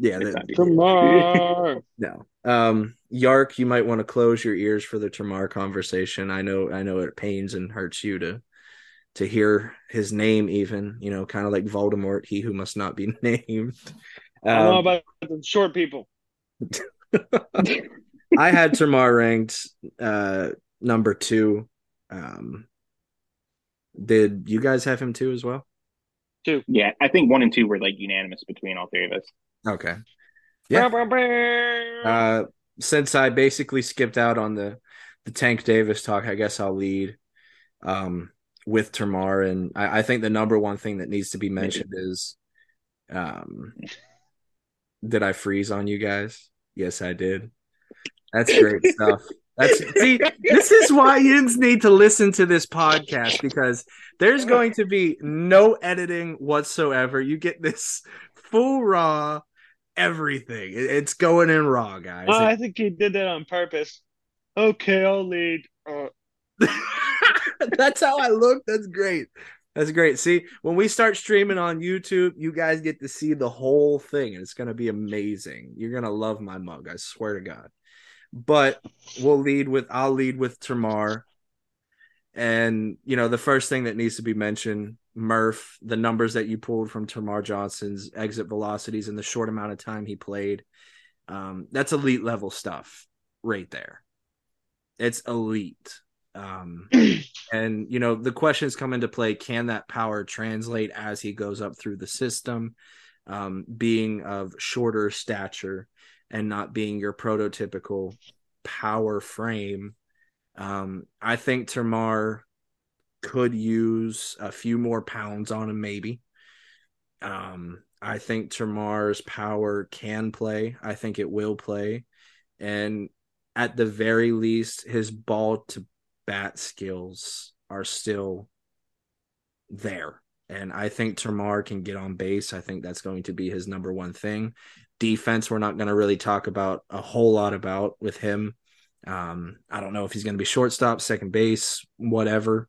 yeah, that. Termarr. no. Um, Yark, you might want to close your ears for the Termarr conversation. I know, I know it pains and hurts you to to hear his name, even you know, kind of like Voldemort, he who must not be named. I know Um, about the short people. I had Termarr ranked uh number two. Um did you guys have him too as well? Two. yeah, I think one and two were like unanimous between all three of us. Okay. Yeah. Uh since I basically skipped out on the the Tank Davis talk, I guess I'll lead um with Termarr and I, I think the number one thing that needs to be mentioned is um did I freeze on you guys? Yes, I did. That's great stuff. That's see, this is why yins need to listen to this podcast because there's going to be no editing whatsoever. You get this full raw everything. It's going in raw, guys. Oh, I think he did that on purpose. Okay, I'll lead. Uh, That's how I look. That's great. That's great. See, when we start streaming on YouTube, you guys get to see the whole thing, and it's gonna be amazing. You're gonna love my mug. I swear to God. But we'll lead with I'll lead with Termarr. And you know, the first thing that needs to be mentioned, Murph, the numbers that you pulled from Termarr Johnson's exit velocities in the short amount of time he played. Um, that's elite level stuff right there. It's elite. Um, and you know, the questions come into play: Can that power translate as he goes up through the system? Um, being of shorter stature and not being your prototypical power frame. Um, I think Termarr could use a few more pounds on him, maybe. Um, I think Termarr's power can play. I think it will play. And at the very least, his ball to bat skills are still there. And I think Termarr can get on base. I think that's going to be his number one thing. Defense, we're not going to really talk about a whole lot about with him. Um, I don't know if he's going to be shortstop, second base, whatever.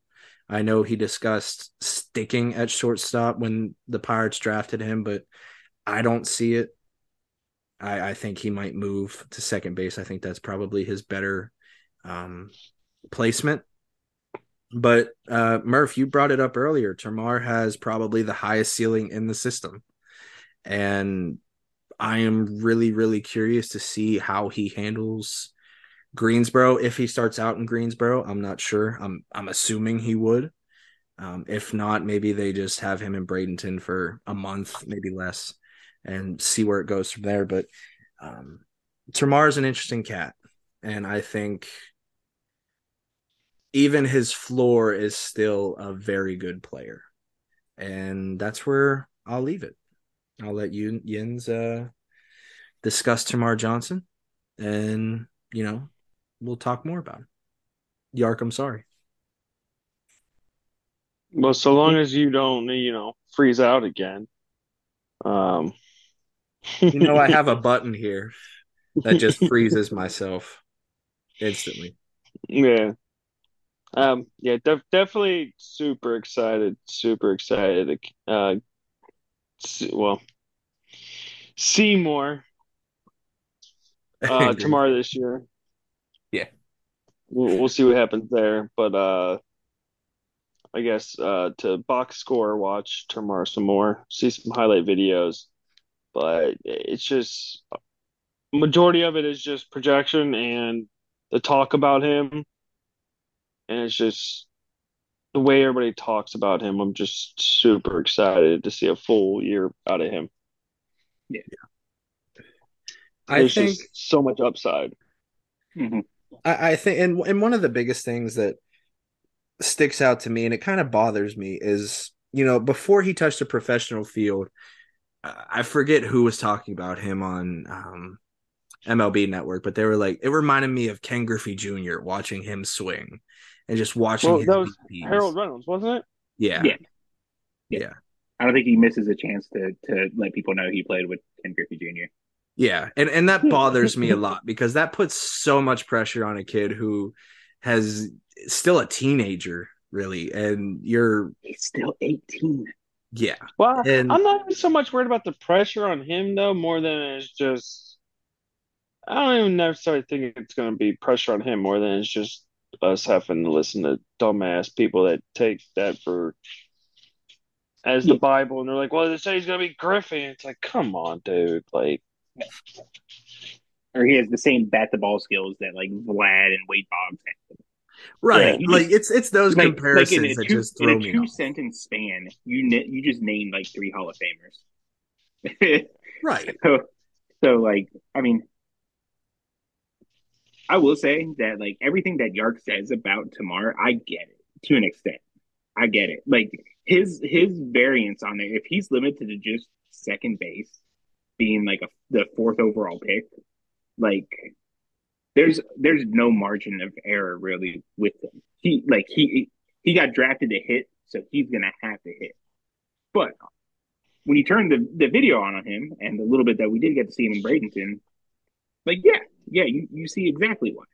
I know he discussed sticking at shortstop when the Pirates drafted him, but I don't see it. I, I think he might move to second base. I think that's probably his better um, placement. But uh, Murph, you brought it up earlier. Termarr has probably the highest ceiling in the system. And I am really, really curious to see how he handles Greensboro if he starts out in Greensboro. I'm not sure. I'm I'm assuming he would. Um, if not, maybe they just have him in Bradenton for a month, maybe less, and see where it goes from there. But um, Termarr is an interesting cat, and I think even his floor is still a very good player. And that's where I'll leave it. I'll let you Yins uh, discuss Termarr Johnson and you know, we'll talk more about him. Yark, I'm sorry. Well, so long as you don't, you know, freeze out again. Um, you know, I have a button here that just freezes myself instantly. Yeah. Um, yeah, def- definitely super excited, super excited. Uh, well, see more uh, Termarr this year. We'll, we'll see what happens there. But uh, I guess uh, to box score, watch Termarr some more, see some highlight videos. But it's just majority of it is just projection and the talk about him and it's just the way everybody talks about him. I'm just super excited to see a full year out of him. Yeah, I There's think just so much upside. Mhm. I, I think, and and one of the biggest things that sticks out to me, and it kind of bothers me, is you know before he touched the professional field, I I forget who was talking about him on um, MLB Network, but they were like, it reminded me of Ken Griffey Jr. watching him swing and just watching. Well, his that was VPs. Harold Reynolds, wasn't it? Yeah. Yeah. yeah, I don't think he misses a chance to to let people know he played with Ken Griffey Jr. Yeah, and and that bothers me a lot because that puts so much pressure on a kid who has still a teenager, really, and you're He's still 18. yeah, Well, And- I'm not even so much worried about the pressure on him though, more than it's just I don't even necessarily think it's going to be pressure on him more than it's just us having to listen to dumbass people that take that for as the Yeah. Bible, and they're like, "Well, they say he's going to be Griffey." It's like, come on, dude. Like, Or he has the same bat the ball skills that like Vlad and Wade Boggs have. right. Yeah. like it's it's those Like, like comparisons in a that two, just in throw a me two sentence span, you you just named like three Hall of Famers. Right. so, so like, I mean, I will say that like everything that Yark says about Termarr, I get it to an extent. I get it. Like his his variance on there, if he's limited to just second base, being like a the fourth overall pick, like there's there's no margin of error really with him. He like he he got drafted to hit, so he's gonna have to hit. But when you turn the, the video on on him and the little bit that we did get to see him in Bradenton, like yeah, yeah, you, you see exactly why.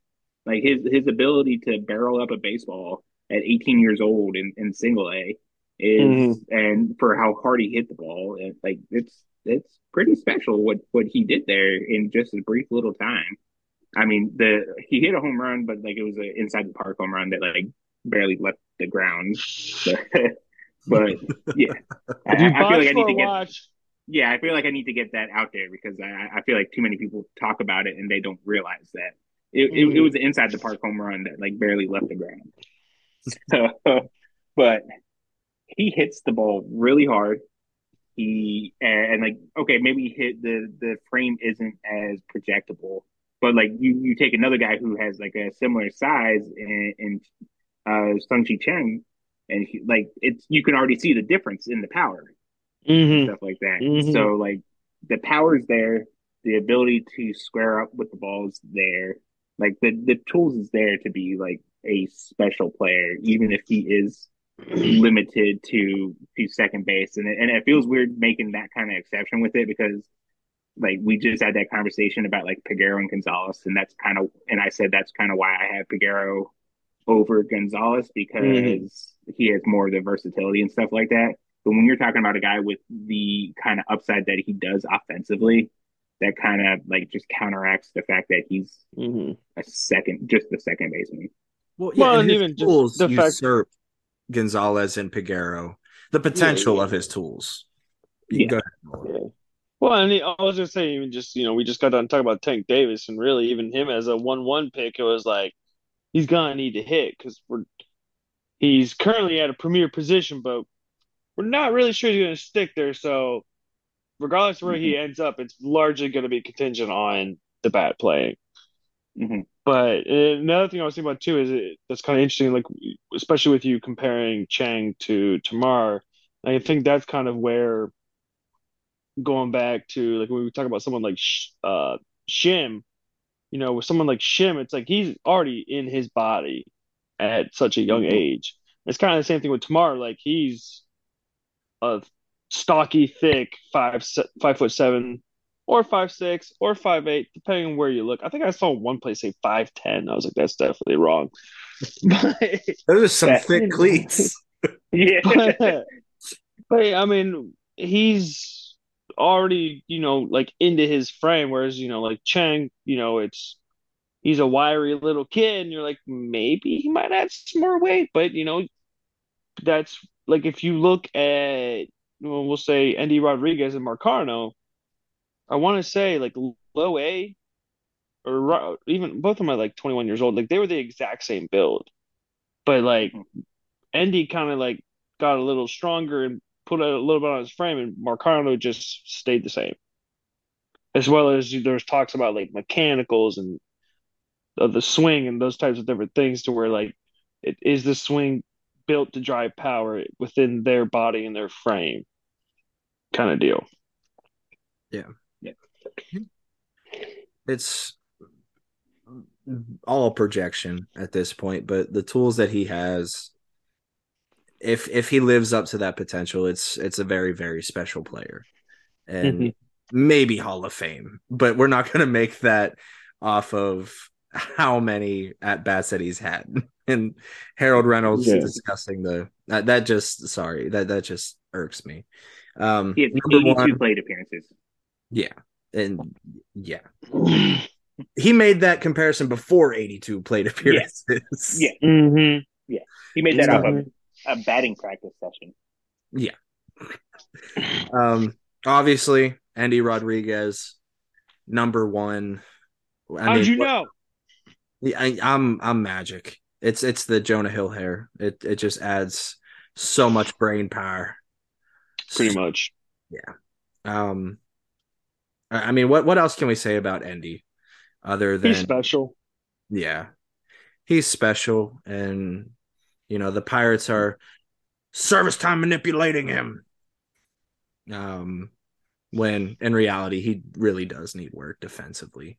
Like his his ability to barrel up a baseball at 18 years old in, in single A is Mhm. and for how hard he hit the ball, and like it's it's pretty special what what he did there in just a brief little time. I mean, the he hit a home run, but like it was an inside the park home run that like barely left the ground. But, yeah, I, I feel like I need to get watch, yeah, I feel like I need to get that out there because I, I feel like too many people talk about it and they don't realize that it, it, it was an inside the park home run that like barely left the ground. So, but he hits the ball really hard. He and, and like okay, maybe hit the the frame isn't as projectable, but like you you take another guy who has like a similar size and, in uh Tsung-Che Cheng, and he, like it's you can already see the difference in the power Mhm. stuff like that. Mhm. So like the power's there, the ability to square up with the ball is there. Like the the tools is there to be like a special player, even if he is limited to to second base. And it, and it feels weird making that kind of exception with it because like we just had that conversation about like Peguero and Gonzales, and that's kind of and I said that's kind of why I have Peguero over Gonzales because Mhm. he has more of the versatility and stuff like that. But when you're talking about a guy with the kind of upside that he does offensively, that kind of like just counteracts the fact that he's Mhm. a second, just the second baseman. Well, yeah, Well, and and his even just tools the fact- usurp Gonzales and Peguero. The potential yeah. of his tools. Yeah. can go ahead. Yeah. Well, and the, I was just saying, even just you know, we just got done talking about Tank Davis, and really, even him as a one-one pick, it was like he's gonna need to hit because we're he's currently at a premier position, but we're not really sure he's gonna stick there. So, regardless of where he ends up, it's largely gonna be contingent on the bat playing. Mhm. But uh, another thing I was thinking about too is it, that's kind of interesting, like especially with you comparing Cheng to Termarr. I think that's kind of where going back to like when we talk about someone like uh, Shim, you know, with someone like Shim, it's like he's already in his body at such a young mm-hmm. age. It's kind of the same thing with Termarr. Like he's a stocky, thick five five foot seven or five six or five eight, depending on where you look. I think I saw one place say five ten. I was like, that's definitely wrong. but, Those are some thick cleats. yeah. But, but I mean, he's already, you know, like into his frame, whereas, you know, like Cheng, you know, it's he's a wiry little kid, and you're like, maybe he might add some more weight, but you know, that's like if you look at well, we'll say Endy Rodriguez and Marcano, I want to say like low A or even both of them are like 21 years old. Like they were the exact same build, but like mm-hmm. Endy kind of like got a little stronger and put a little bit on his frame, and Marcano just stayed the same. As well as there's talks about like mechanicals and of the swing and those types of different things to where like it is the swing built to drive power within their body and their frame kind of deal. Yeah. It's all projection at this point, but the tools that he has if if he lives up to that potential, it's it's a very very special player. And mm-hmm. maybe Hall of Fame, but we're not going to make that off of how many at bats that he's had. And Harold Reynolds yeah. discussing the that, that just sorry that that just irks me. Um, he has 82 one, plate appearances. Yeah, and yeah, he made that comparison before 82 plate appearances. Yeah, yeah, mm-hmm. yeah. He made that off of a batting practice session. Yeah. Um, obviously, Endy Rodriguez, number one. I How'd mean, you know? I, I'm I'm magic. It's it's the Jonah Hill hair. It it just adds so much brain power. Pretty much. Yeah. Um I mean what what else can we say about Endy other than He's special. Yeah. He's special and you know the Pirates are service time manipulating him. Um when in reality he really does need work defensively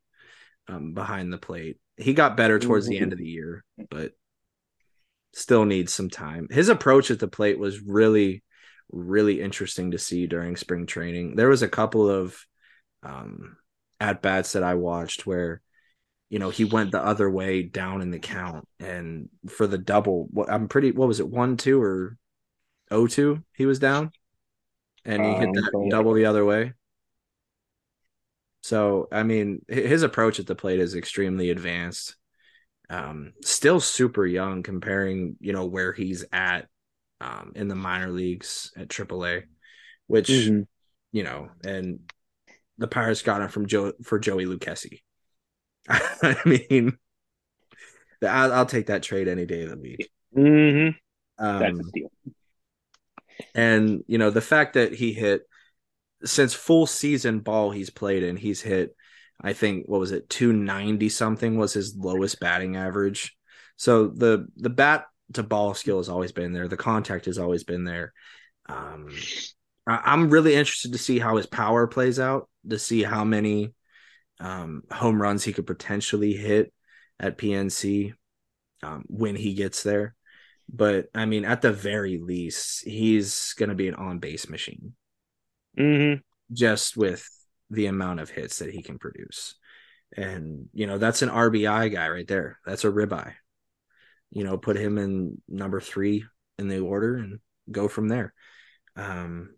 um, behind the plate. He got better towards the end of the year, but still needs some time. His approach at the plate was really, really interesting to see during spring training. There was a couple of um, at bats that I watched where, you know, he went the other way down in the count, and for the double, what I'm pretty, what was it, one two or o oh two? He was down, and he hit um, that double the other way. So, I mean, his approach at the plate is extremely advanced. Um, still super young comparing, you know, where he's at um, in the minor leagues at AAA, which, mm-hmm. you know, and the Pirates got him from Joe for Joey Lucchesi. I mean, I'll, I'll, take that trade any day of the week. Mm-hmm. Um, That's a steal. And you know the fact that he hit since full season ball he's played in, he's hit, I think, what was it, 290 something was his lowest batting average. So the the bat to ball skill has always been there. The contact has always been there. Um, I, am really interested to see how his power plays out, to see how many um, home runs he could potentially hit at PNC um, when he gets there. But I mean, at the very least, he's going to be an on base machine mm-hmm. just with the amount of hits that he can produce. And, you know, that's an RBI guy right there. That's a ribeye. You know, put him in number three in the order and go from there. Um,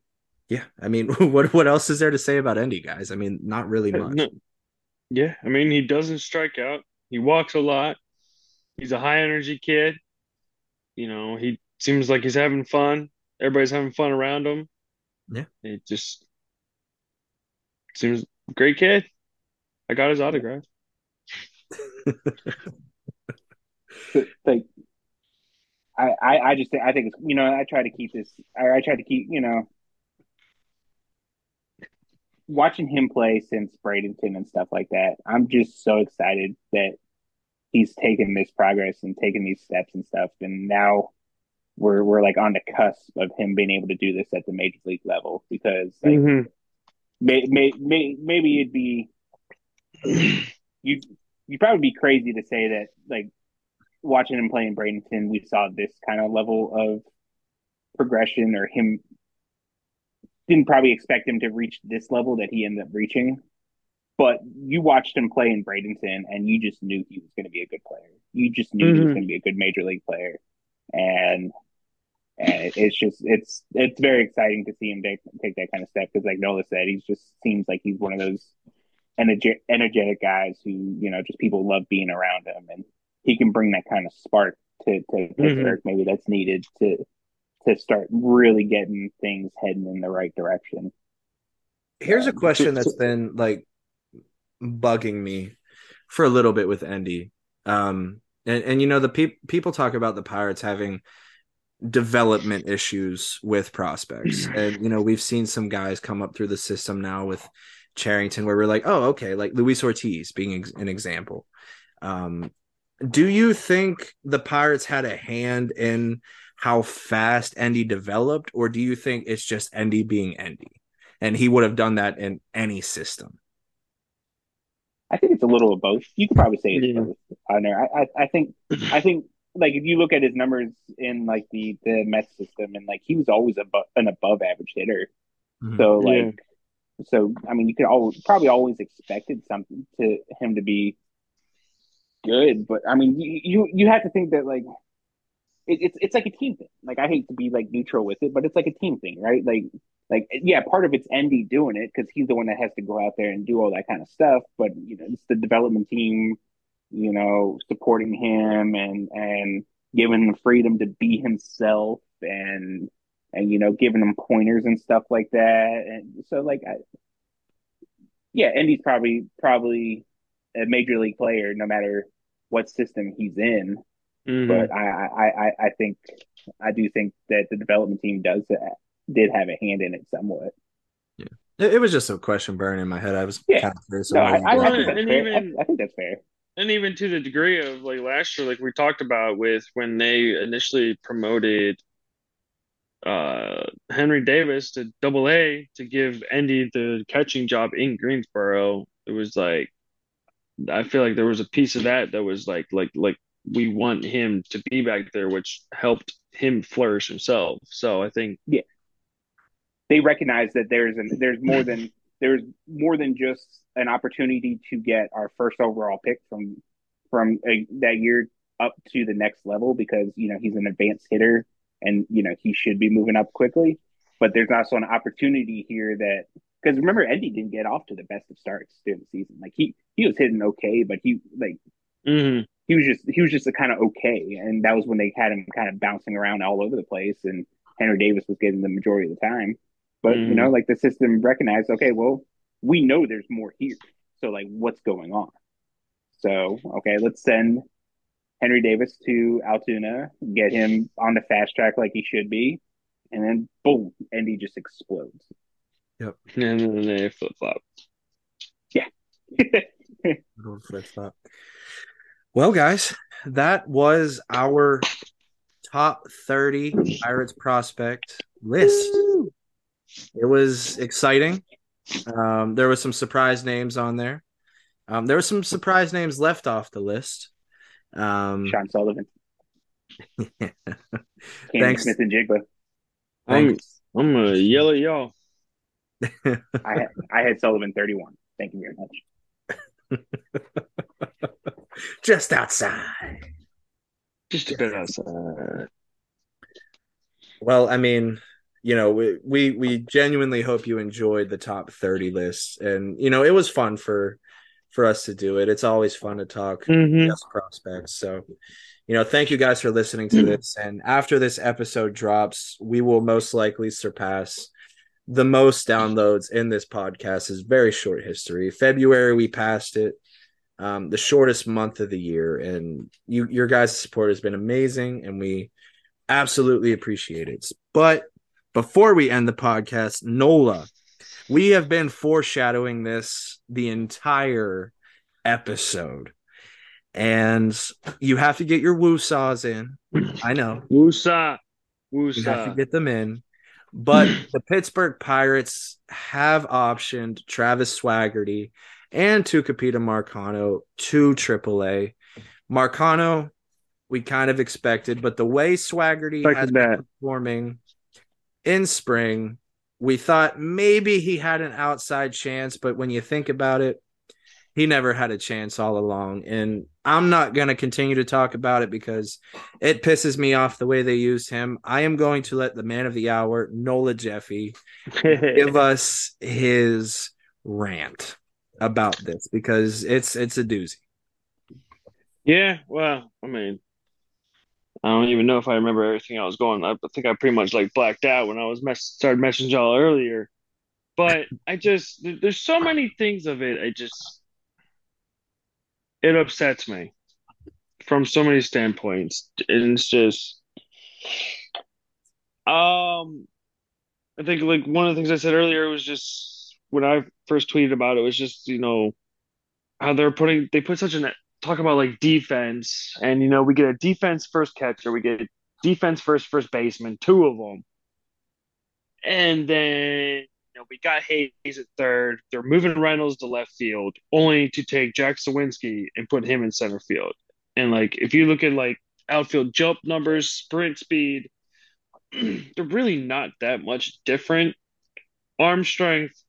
yeah, I mean, what what else is there to say about Endy, guys? I mean, not really much. No. Yeah, I mean, he doesn't strike out. He walks a lot. He's a high energy kid. You know, he seems like he's having fun. Everybody's having fun around him. Yeah. It just seems great kid. I got his autograph. like I, I, I just I think it's you know I try to keep this I, I try to keep you know watching him play since Bradenton and stuff like that. I'm just so excited that he's taken this progress and taken these steps and stuff, and now we're we're like on the cusp of him being able to do this at the major league level because like, Mhm. may, may, may, maybe it'd be you you'd probably be crazy to say that like watching him play in Bradenton, we saw this kind of level of progression or him didn't probably expect him to reach this level that he ended up reaching. But you watched him play in Bradenton and you just knew he was going to be a good player. You just knew he was Mhm. going to be a good major league player. And and it's just it's it's very exciting to see him take, take that kind of step because like Nola said, he just seems like he's one of those energetic, energetic guys who you know just people love being around him, and he can bring that kind of spark to to Pittsburgh maybe that's needed to to start really getting things heading in the right direction. Here's a Um, question that's been like bugging me for a little bit with Endy. Um, and, and you know, the pe- people talk about the Pirates having development issues with prospects. And, you know, we've seen some guys come up through the system now with Cherington where we're like, oh, okay, like Luis Ortiz being ex- an example. Um, do you think the Pirates had a hand in how fast Endy developed, or do you think it's just Endy being Endy? And he would have done that in any system. I think it's a little of both. You could probably say it's Yeah. both on there. I, I I think I think like if you look at his numbers in like the the Mets system and like he was always above an above average hitter. Mhm. So Yeah. like so I mean you could always probably always expected something to him to be good, but I mean you you, you have to think that like it, it's it's like a team thing. Like I hate to be like neutral with it, but it's like a team thing, right? Like like yeah, part of it's Endy doing it because he's the one that has to go out there and do all that kind of stuff. But you know, it's the development team, you know, supporting him and and giving him freedom to be himself and and you know giving him pointers and stuff like that. And so like, I, yeah, Endy's probably probably a major league player no matter what system he's in Mhm. but I, I, I, I think I do think that the development team does did have a hand in it somewhat. It, it was just a question burning in my head. I was Yeah. kind of curious. No, I, I, I think that's And fair. even- I, I think that's fair. and even to the degree of like last year, like we talked about with when they initially promoted uh Henry Davis to double A to give Endy the catching job in Greensboro, it was like I feel like there was a piece of that that was like like like we want him to be back there, which helped him flourish himself. So I think yeah, They recognize that there's an there's more than there's more than just an opportunity to get our first overall pick from from a, that year up to the next level because you know he's an advanced hitter and you know he should be moving up quickly. But there's also an opportunity here that because remember Endy didn't get off to the best of starts during the season. Like he he was hitting okay, but he like mhm. He was just he was just a kind of okay, and that was when they had him kind of bouncing around all over the place, and Henry Davis was getting the majority of the time. But you Mhm. know, like the system recognized, okay, well, we know there's more here, so like, what's going on? So okay, let's send Henry Davis to Altoona, get him on the fast track like he should be, and then boom, and he just explodes. Yep, and then they flip flop. Little flip-flop. Well, guys, that was our top 30 Pirates prospect list. It was exciting. Um, there was some surprise names on there. Um, there were some surprise names left off the list. Um, Sean Sullivan, Cam Thanks. Smith and Jigba. I'm I'm gonna yell at y'all. I had, I had Sullivan 31. Thank you very much. Just outside. Just a bit outside. Well, I mean, you know, we, we we genuinely hope you enjoyed the top 30 list. And, you know, it was fun for for us to do it. It's always fun to talk Mhm. yes prospects. So, you know, thank you guys for listening to this. And after this episode drops, we will most likely surpass the most downloads in this podcast is very short history. February we passed it. Um, the shortest month of the year. And you your guys' support has been amazing and we absolutely appreciate it. But before we end the podcast, Nola, we have been foreshadowing this the entire episode. and you have to get your woo saws in. I know. Woosah. You have to get them in. But the Pittsburgh Pirates have optioned Travis Swaggerty and to Tucupita Marcano to AAA. Marcano, we kind of expected, but the way Swaggerty Expected has that. been performing in spring, we thought maybe he had an outside chance, but when you think about it, he never had a chance all along. And I'm not going to continue to talk about it because it pisses me off the way they used him. I am going to let the man of the hour, Nola Jeffy, give us his rant about this because it's it's a doozy. Yeah, well, I mean, I don't even know if I remember everything I was going. I think I pretty much like blacked out when I was mess started messaging y'all earlier. But I just there's so many things of it. I just it upsets me from so many standpoints, and it's just um. I think like one of the things I said earlier was just when I first tweeted about it was just you know how they're putting they put such an talk about like defense. And you know we get a defense first catcher we get a defense first first baseman two of them and then you know we got Hayes at third. They're moving Reynolds to left field only to take Jack Suwinski and put him in center field. And like if you look at like outfield jump numbers sprint speed they're really not that much different. Arm strength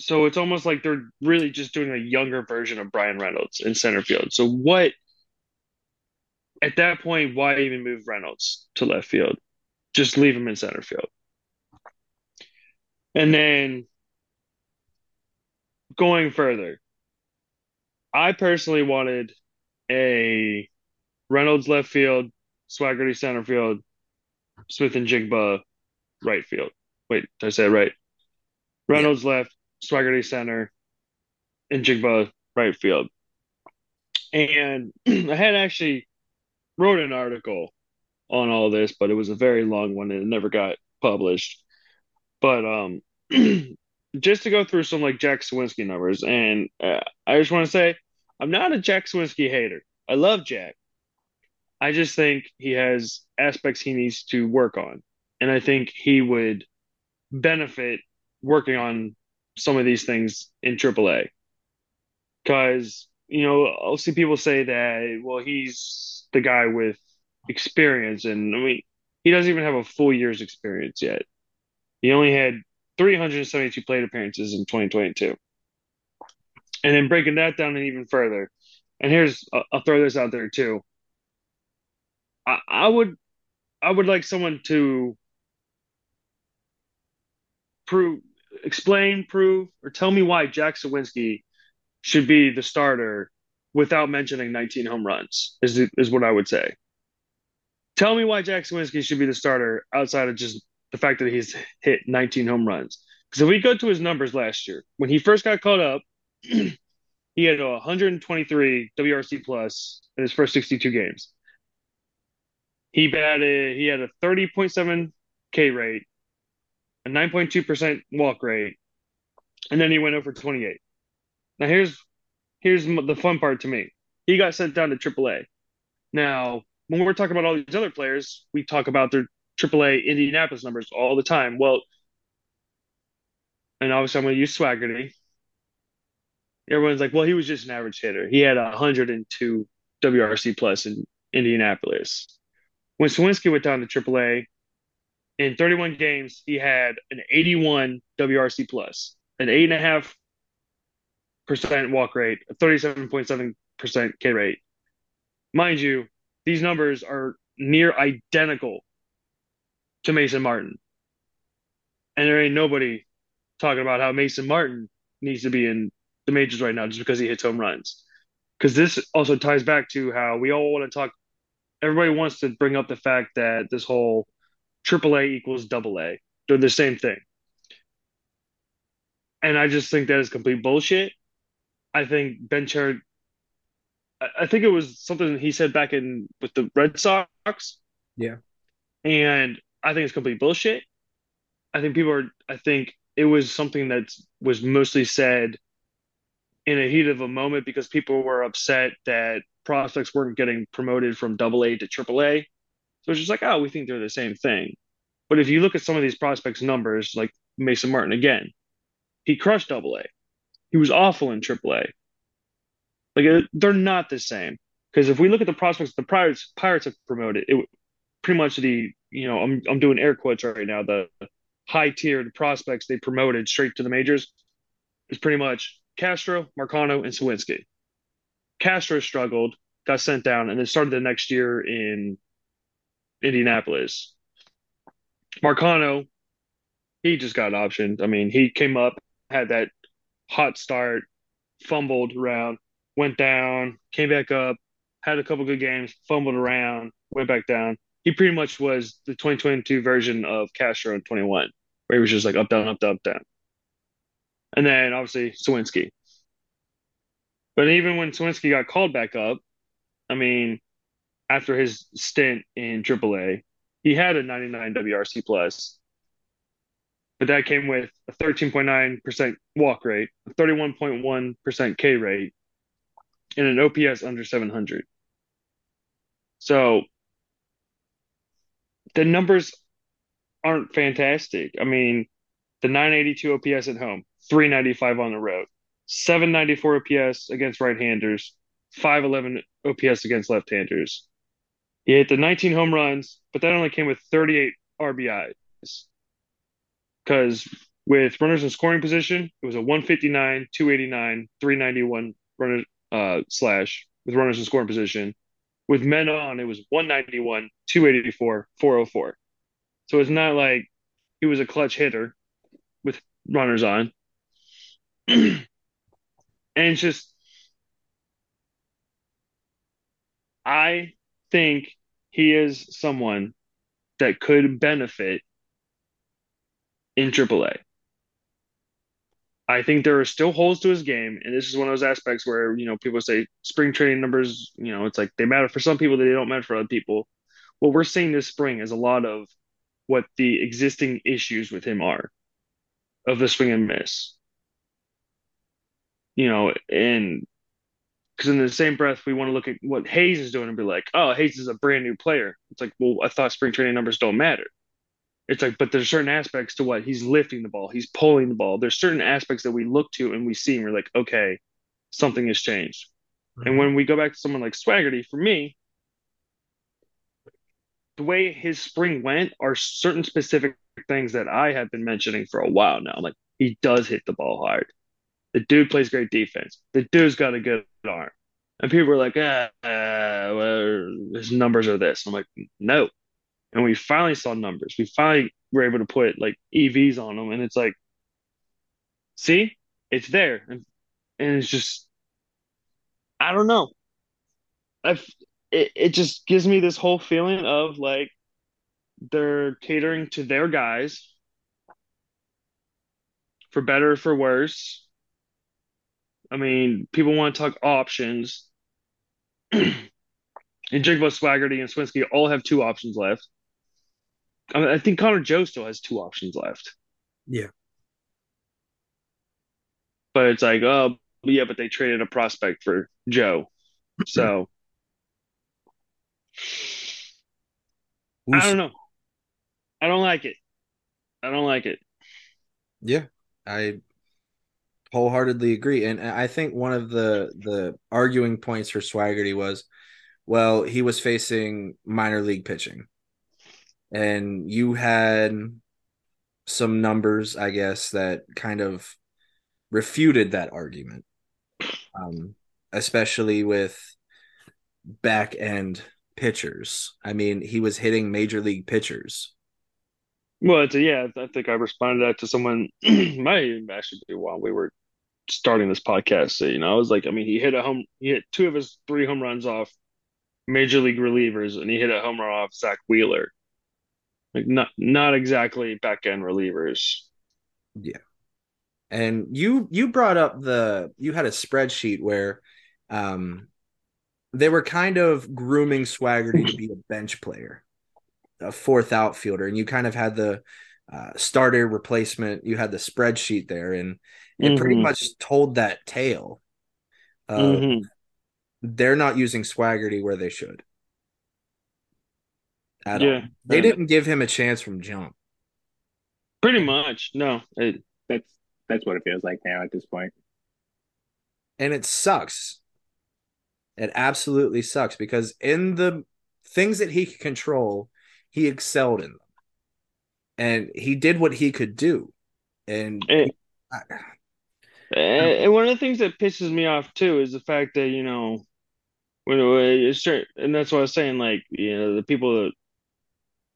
so it's almost like they're really just doing a younger version of Bryan Reynolds in center field. So what at that point, why even move Reynolds to left field? Just leave him in center field. And then going further, I personally wanted a Reynolds left field, Swaggerty center field, Smith-Njigba right field. Wait, did I say it right? Reynolds left, Swaggerty center, and Njigba right field. And I had actually wrote an article on all this, but it was a very long one and it never got published. But um, just to go through some like Jack Suwinski numbers, and uh, I just want to say I'm not a Jack Suwinski hater. I love Jack. I just think he has aspects he needs to work on, and I think he would benefit working on some of these things in AAA. Because you know, I'll see people say that well, he's the guy with experience, and I mean, he doesn't even have a full year's experience yet. He only had 372 plate appearances in 2022. And then breaking that down even further, and here's I'll throw this out there too. I, I would I would like someone to prove, explain, prove, or tell me why Jack Suwinski should be the starter without mentioning 19 home runs. Is is what I would say. Tell me why Jack Suwinski should be the starter outside of just the fact that he's hit 19 home runs. Because if we go to his numbers last year, when he first got caught up, he had a 123 WRC plus in his first 62 games. He batted, he had a 30.7 K rate, a 9.2% walk rate, and then he went over 28. Now here's here's the fun part to me. He got sent down to AAA. Now, when we're talking about all these other players, we talk about their AAA Indianapolis numbers all the time. Well, and obviously I'm going to use Swaggerty. Everyone's like, well, he was just an average hitter. He had a 102 WRC plus in Indianapolis. When Suwinski went down to AAA, in 31 games, he had an 81 WRC plus, an eight and a half percent walk rate, a 37.7 percent K rate. Mind you, these numbers are near identical to Mason Martin, and there ain't nobody talking about how Mason Martin needs to be in the majors right now just because he hits home runs. Because this also ties back to how we all want to talk. Everybody wants to bring up the fact that this whole AAA equals double A. They're the same thing. And I just think that is complete bullshit. I think Ben Cher, I I think it was something he said back in with the Red Sox. Yeah. And I think it's complete bullshit. I think people are, I think it was something that was mostly said in a heat of a moment because people were upset that prospects weren't getting promoted from double A to triple A. So it's just like, oh, we think they're the same thing. But if you look at some of these prospects' numbers, like Mason Martin again, he crushed double A. He was awful in triple A. Like uh, they're not the same. Because if we look at the prospects the Pirates Pirates have promoted, it pretty much the you know I'm I'm doing air quotes right now the high tiered prospects they promoted straight to the majors is pretty much Castro, Marcano, and Suwinski. Castro struggled, got sent down, and then started the next year in Indianapolis. Marcano, he just got optioned. I mean, he came up, had that hot start, fumbled around, went down, came back up, had a couple good games, fumbled around, went back down. He pretty much was the 2022 version of Castro in 21, where he was just like up, down, up, down, up, down. And then obviously Suwinski. But even when Suwinski got called back up, I mean, after his stint in AAA, he had a 99 WRC plus, but that came with a 13.9% walk rate, a 31.1% K rate, and an OPS under 700. So the numbers aren't fantastic. I mean, the 982 OPS at home, 395 on the road, 794 OPS against right-handers, 511 OPS against left-handers. He hit the 19 home runs, but that only came with 38 RBIs. Because with runners in scoring position, it was a 159, 289, 391 runner uh, slash with runners in scoring position. With men on, it was 191, 284, 404. So it's not like he was a clutch hitter with runners on. and it's just, I think he is someone that could benefit in AAA. I think there are still holes to his game, and this is one of those aspects where you know people say spring training numbers. You know, it's like they matter for some people, they don't matter for other people. What we're seeing this spring is a lot of what the existing issues with him are of the swing and miss. You know, and because in the same breath, we want to look at what Hayes is doing and be like, oh, Hayes is a brand new player. It's like, well, I thought spring training numbers don't matter. It's like, but there's certain aspects to what he's lifting the ball, he's pulling the ball. There's certain aspects that we look to and we see and we're like, okay, something has changed. Mm-hmm. And when we go back to someone like Swaggerty, for me, the way his spring went are certain specific things that I have been mentioning for a while now. Like he does hit the ball hard. The dude plays great defense. The dude's got a good arm. And people are like, ah, uh, well, his numbers are this. I'm like, no, and we finally saw numbers. We finally were able to put like EVs on them, and it's like, see, it's there, and, and it's just, I don't know. I've it, it just gives me this whole feeling of like they're catering to their guys for better for worse. I mean, people want to talk options. and Njigba, Swaggerty, and Suwinski all have two options left. I, mean, I think Connor Joe still has two options left. Yeah. But it's like, oh, yeah, but they traded a prospect for Joe. So I don't know. I don't like it. I don't like it. Yeah. I wholeheartedly agree. And I think one of the the arguing points for Swaggerty was, well, he was facing minor league pitching and you had some numbers, I guess, that kind of refuted that argument, um, especially with back end pitchers. I mean, he was hitting major league pitchers. Well, a, yeah, I think I responded that to someone. might actually be while we were starting this podcast. So, you know, I was like, I mean, he hit a home, he hit two of his three home runs off major league relievers, and he hit a home run off Zack Wheeler like not not exactly back end relievers. Yeah. And you you brought up the you had a spreadsheet where um they were kind of grooming Swaggerty to be a bench player, a fourth outfielder, and you kind of had the uh, starter replacement. You had the spreadsheet there, and it mm-hmm. pretty much told that tale. Uh, Mhm. They're not using Swaggerty where they should. At Yeah. all. They And didn't give him a chance from jump. Pretty much. No. It, That's that's what it feels like now at this point. And it sucks. It absolutely sucks because in the things that he could control, he excelled in them. And he did what he could do. And it, I- and one of the things that pisses me off too is the fact that, you know, when it's certain, and that's what I was saying, like, you know, the people that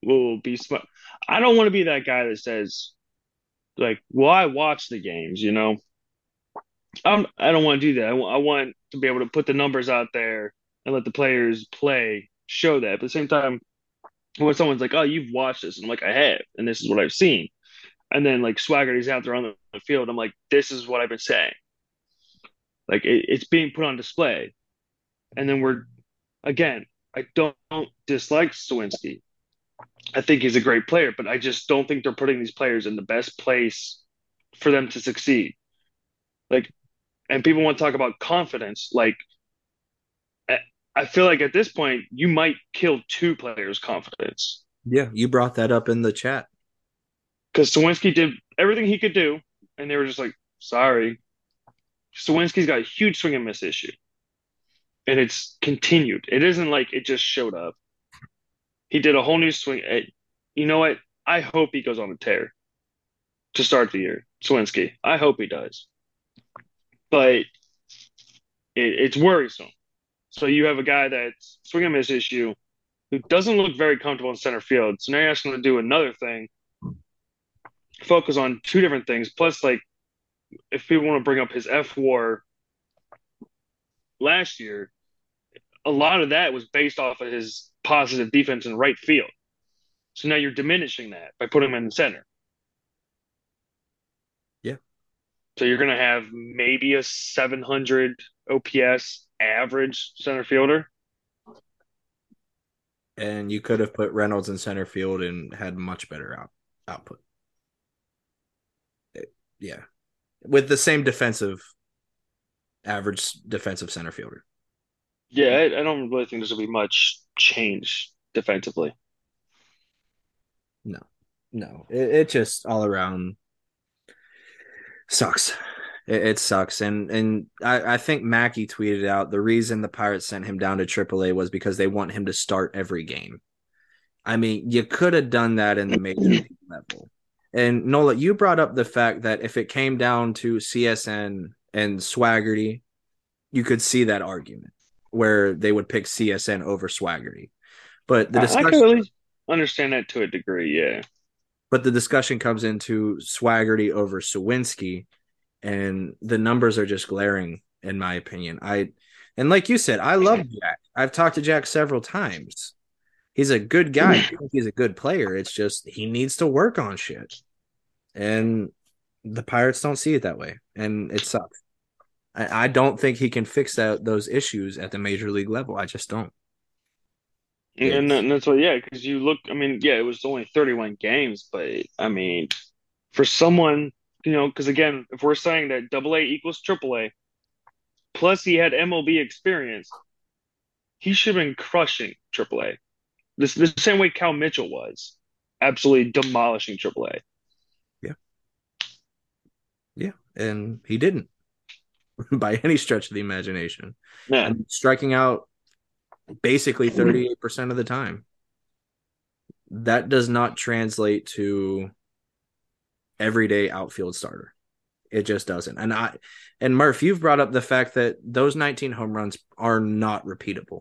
will be smart. I don't want to be that guy that says, like, well, I watch the games, you know. I'm, I don't want to do that. I wa- I want to be able to put the numbers out there and let the players play, show that. But at the same time, when someone's like, "Oh, you've watched this," and I'm like, "I have," and this is what I've seen, and then like Swagger, he's out there on the field, I'm like, "This is what I've been saying." Like it, it's being put on display, and then we're again. I don't dislike Suwinski. I think he's a great player, but I just don't think they're putting these players in the best place for them to succeed. Like, and people want to talk about confidence. Like, I feel like at this point, you might kill two players' confidence yeah, you brought that up in the chat. Because Suwinski did everything he could do, and they were just like, sorry. Suwinski's got a huge swing and miss issue, and it's continued. It isn't like it just showed up. He did a whole new swing. Eh, You know what? I hope he goes on a tear to start the year. Suwinski. I hope he does. But it, it's worrisome. So you have a guy that's swing and miss issue who doesn't look very comfortable in center field. So now you're asking him to do another thing, focus on two different things. Plus, like, if people want to bring up his F war last year, a lot of that was based off of his positive defense in right field. So now you're diminishing that by putting him in the center. Yeah. So you're going to have maybe a 700 OPS average center fielder. And you could have put Reynolds in center field and had much better out, output. Yeah. With the same defensive average defensive center fielder. Yeah, I, I don't really think there's going to be much change defensively. No, it, it just all around sucks. It, it sucks, and and I, I think Mackey tweeted out the reason the Pirates sent him down to AAA was because they want him to start every game. I mean, you could have done that in the major league level. And Nola, you brought up the fact that if it came down to CSN and Swaggerty, you could see that argument where they would pick CSN over Swaggerty. But the I, I discussion can really understand that to a degree, yeah. but the discussion comes into Swaggerty over Suwinski, and the numbers are just glaring, in my opinion. I and like you said, I love Jack. I've talked to Jack several times. He's a good guy. He's a good player. It's just he needs to work on shit, and the Pirates don't see it that way, and it sucks. I, I don't think he can fix that those issues at the major league level. I just don't. And, and that's what, yeah, because you look, I mean, yeah, it was only 31 games, but I mean, for someone, you know, because again, if we're saying that double A equals triple A, plus he had MLB experience, he should have been crushing triple A. This the same way Cal Mitchell was, absolutely demolishing AAA. Yeah, Yeah, and he didn't by any stretch of the imagination. Yeah, and striking out basically 38% of the time. That does not translate to everyday outfield starter. It just doesn't. And I and Murph, you've brought up the fact that those 19 home runs are not repeatable,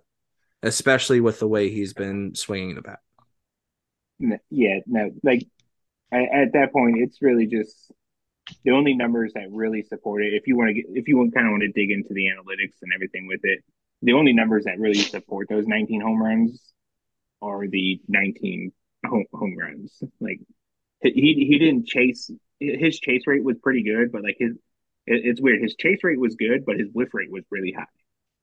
especially with the way he's been swinging the bat. Yeah, no, like at, at that point, it's really just the only numbers that really support it. If you want to get, if you kind of want to dig into the analytics and everything with it, the only numbers that really support those 19 home runs are the 19 home, home runs. Like he he didn't chase his chase rate was pretty good, but like his it, it's weird. His chase rate was good, but his whiff rate was really high.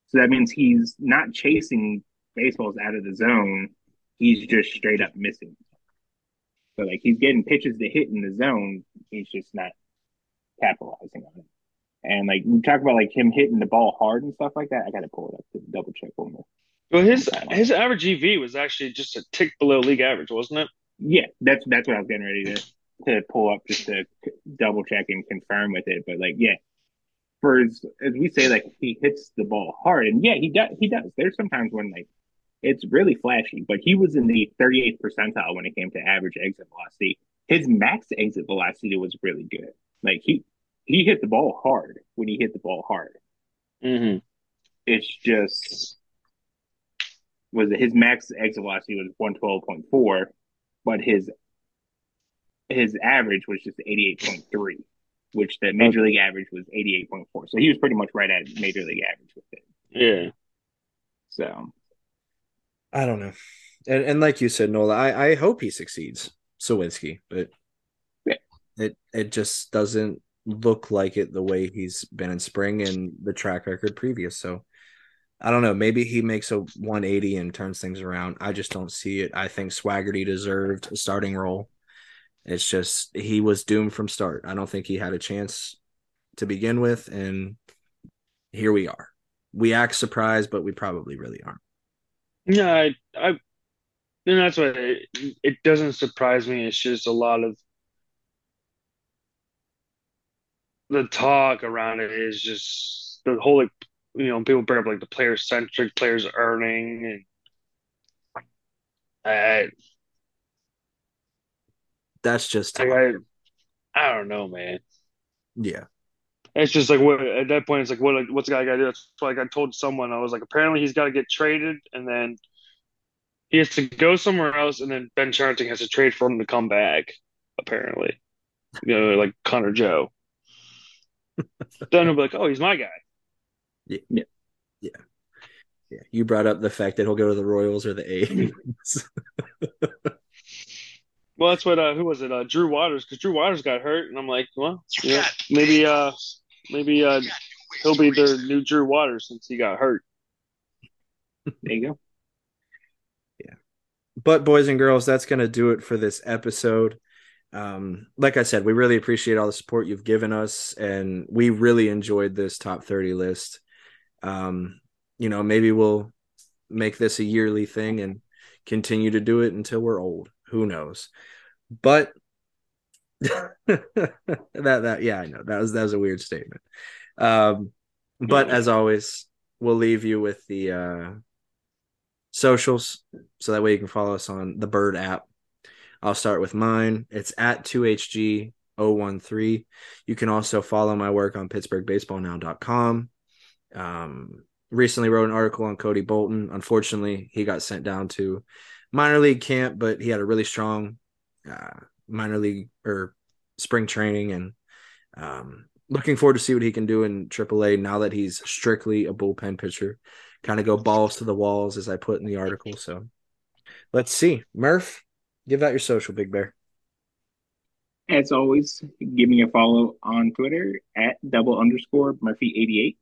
So that means he's not chasing baseballs out of the zone. He's just straight up missing. So like he's getting pitches to hit in the zone. He's just not capitalizing on it. And like we talk about like him hitting the ball hard and stuff like that. I got to pull it up to double check one more. Well, his his average EV was actually just a tick below league average, wasn't it? Yeah, that's that's what I was getting ready to to pull up just to double check and confirm with it. But like, yeah, for as, as we say, like he hits the ball hard, and yeah, he does. He does. There's sometimes when like it's really flashy, but he was in the 38th percentile when it came to average exit velocity. His max exit velocity was really good. Like he he hit the ball hard when he hit the ball hard. Mm-hmm. It's just was his max exit velocity was 112.4, but his his average was just 88.3, which the major league average was 88.4. So he was pretty much right at major league average with it. Yeah. So I don't know. And, and like you said, Nola, I, I hope he succeeds, Suwinski, but yeah. it it just doesn't look like it the way he's been in spring and the track record previous. So I don't know. Maybe he makes a 180 and turns things around. I just don't see it. I think Swaggerty deserved a starting role. It's just he was doomed from start. I don't think he had a chance to begin with, and here we are. We act surprised, but we probably really aren't. Yeah, I, I, and that's what it, it doesn't surprise me. It's just a lot of the talk around it is just the whole like you know people bring up like the player centric players earning and I That's just like, I I don't know man yeah. It's just like what at that point it's like what what's the guy got to do that's why like I told someone I was like apparently he's got to get traded and then he has to go somewhere else and then Ben Cherington has to trade for him to come back apparently you know like Connor Joe then he'll be like oh he's my guy Yeah. Yeah. Yeah. Yeah. You brought up the fact that he'll go to the Royals or the A's. Well, that's what uh, who was it? Uh, Drew Waters, because Drew Waters got hurt, and I'm like, well, yeah, maybe uh, maybe uh, he'll be their new Drew Waters since he got hurt. there you go. Yeah, but boys and girls, that's gonna do it for this episode. Um, like I said, we really appreciate all the support you've given us, and we really enjoyed this top 30 list. Um, you know, maybe we'll make this a yearly thing and continue to do it until we're old. Who knows? But that that yeah, I know that was that was a weird statement. Um, but as always, we'll leave you with the uh socials so that way you can follow us on the Bird app. I'll start with mine. It's at 2HG013. You can also follow my work on PittsburghBaseballNow.com. Um, recently wrote an article on Cody Bolton. Unfortunately, he got sent down to minor league camp, but he had a really strong uh, minor league or spring training and um, looking forward to see what he can do in AAA now that he's strictly a bullpen pitcher. Kind of go balls to the walls, as I put in the article. So let's see. Murph, give out your social, Big Bear. As always, give me a follow on Twitter at double underscore Murphy eighty eight.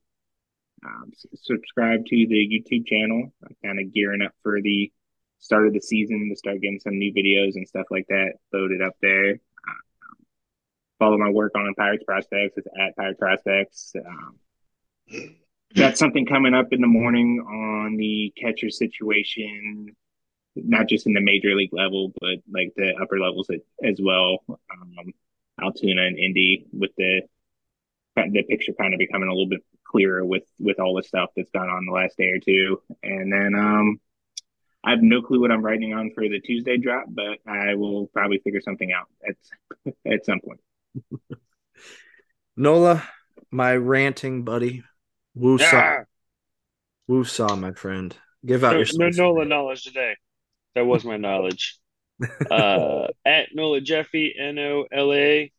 Um, subscribe to the YouTube channel. I'm kind of gearing up for the start of the season to start getting some new videos and stuff like that loaded up there. Follow my work on Pirates Prospects. It's at Pirate Prospects. Um, got something coming up in the morning on the catcher situation, not just in the major league level, but like the upper levels as well. Um, Altoona and Indy with the the picture kind of becoming a little bit clearer with with all the stuff that's gone on the last day or two. And then um I have no clue what I'm writing on for the Tuesday drop, but I will probably figure something out at at some point. Nola, my ranting buddy. Woo saw. Yeah. Woo saw, my friend. Give out No, your no. Nola knowledge today. That was my knowledge. Uh, at Nola Jeffy, N O L A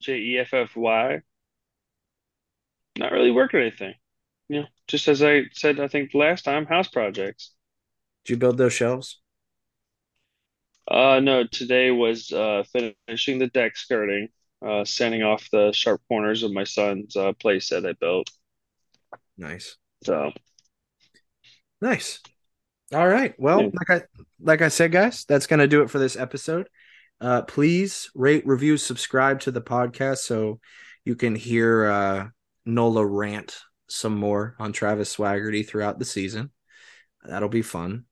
J E F F Y. Not really working anything. You know, just as I said, I think last time, house projects. Did you build those shelves? Uh, no, today was uh finishing the deck skirting, uh, sanding off the sharp corners of my son's uh place that I built. Nice. So, Nice. All right. Well, Yeah. like I like I said, guys, that's gonna do it for this episode. Uh, please rate, review, subscribe to the podcast so you can hear uh, Nola rant some more on Travis Swaggerty throughout the season. That'll be fun.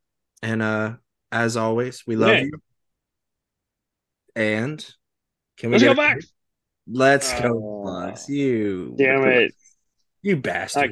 And uh as always, we love Yeah. you. And can we Let's get go a- back. Let's go, Oh, Bucks. You Damn it. you bastard.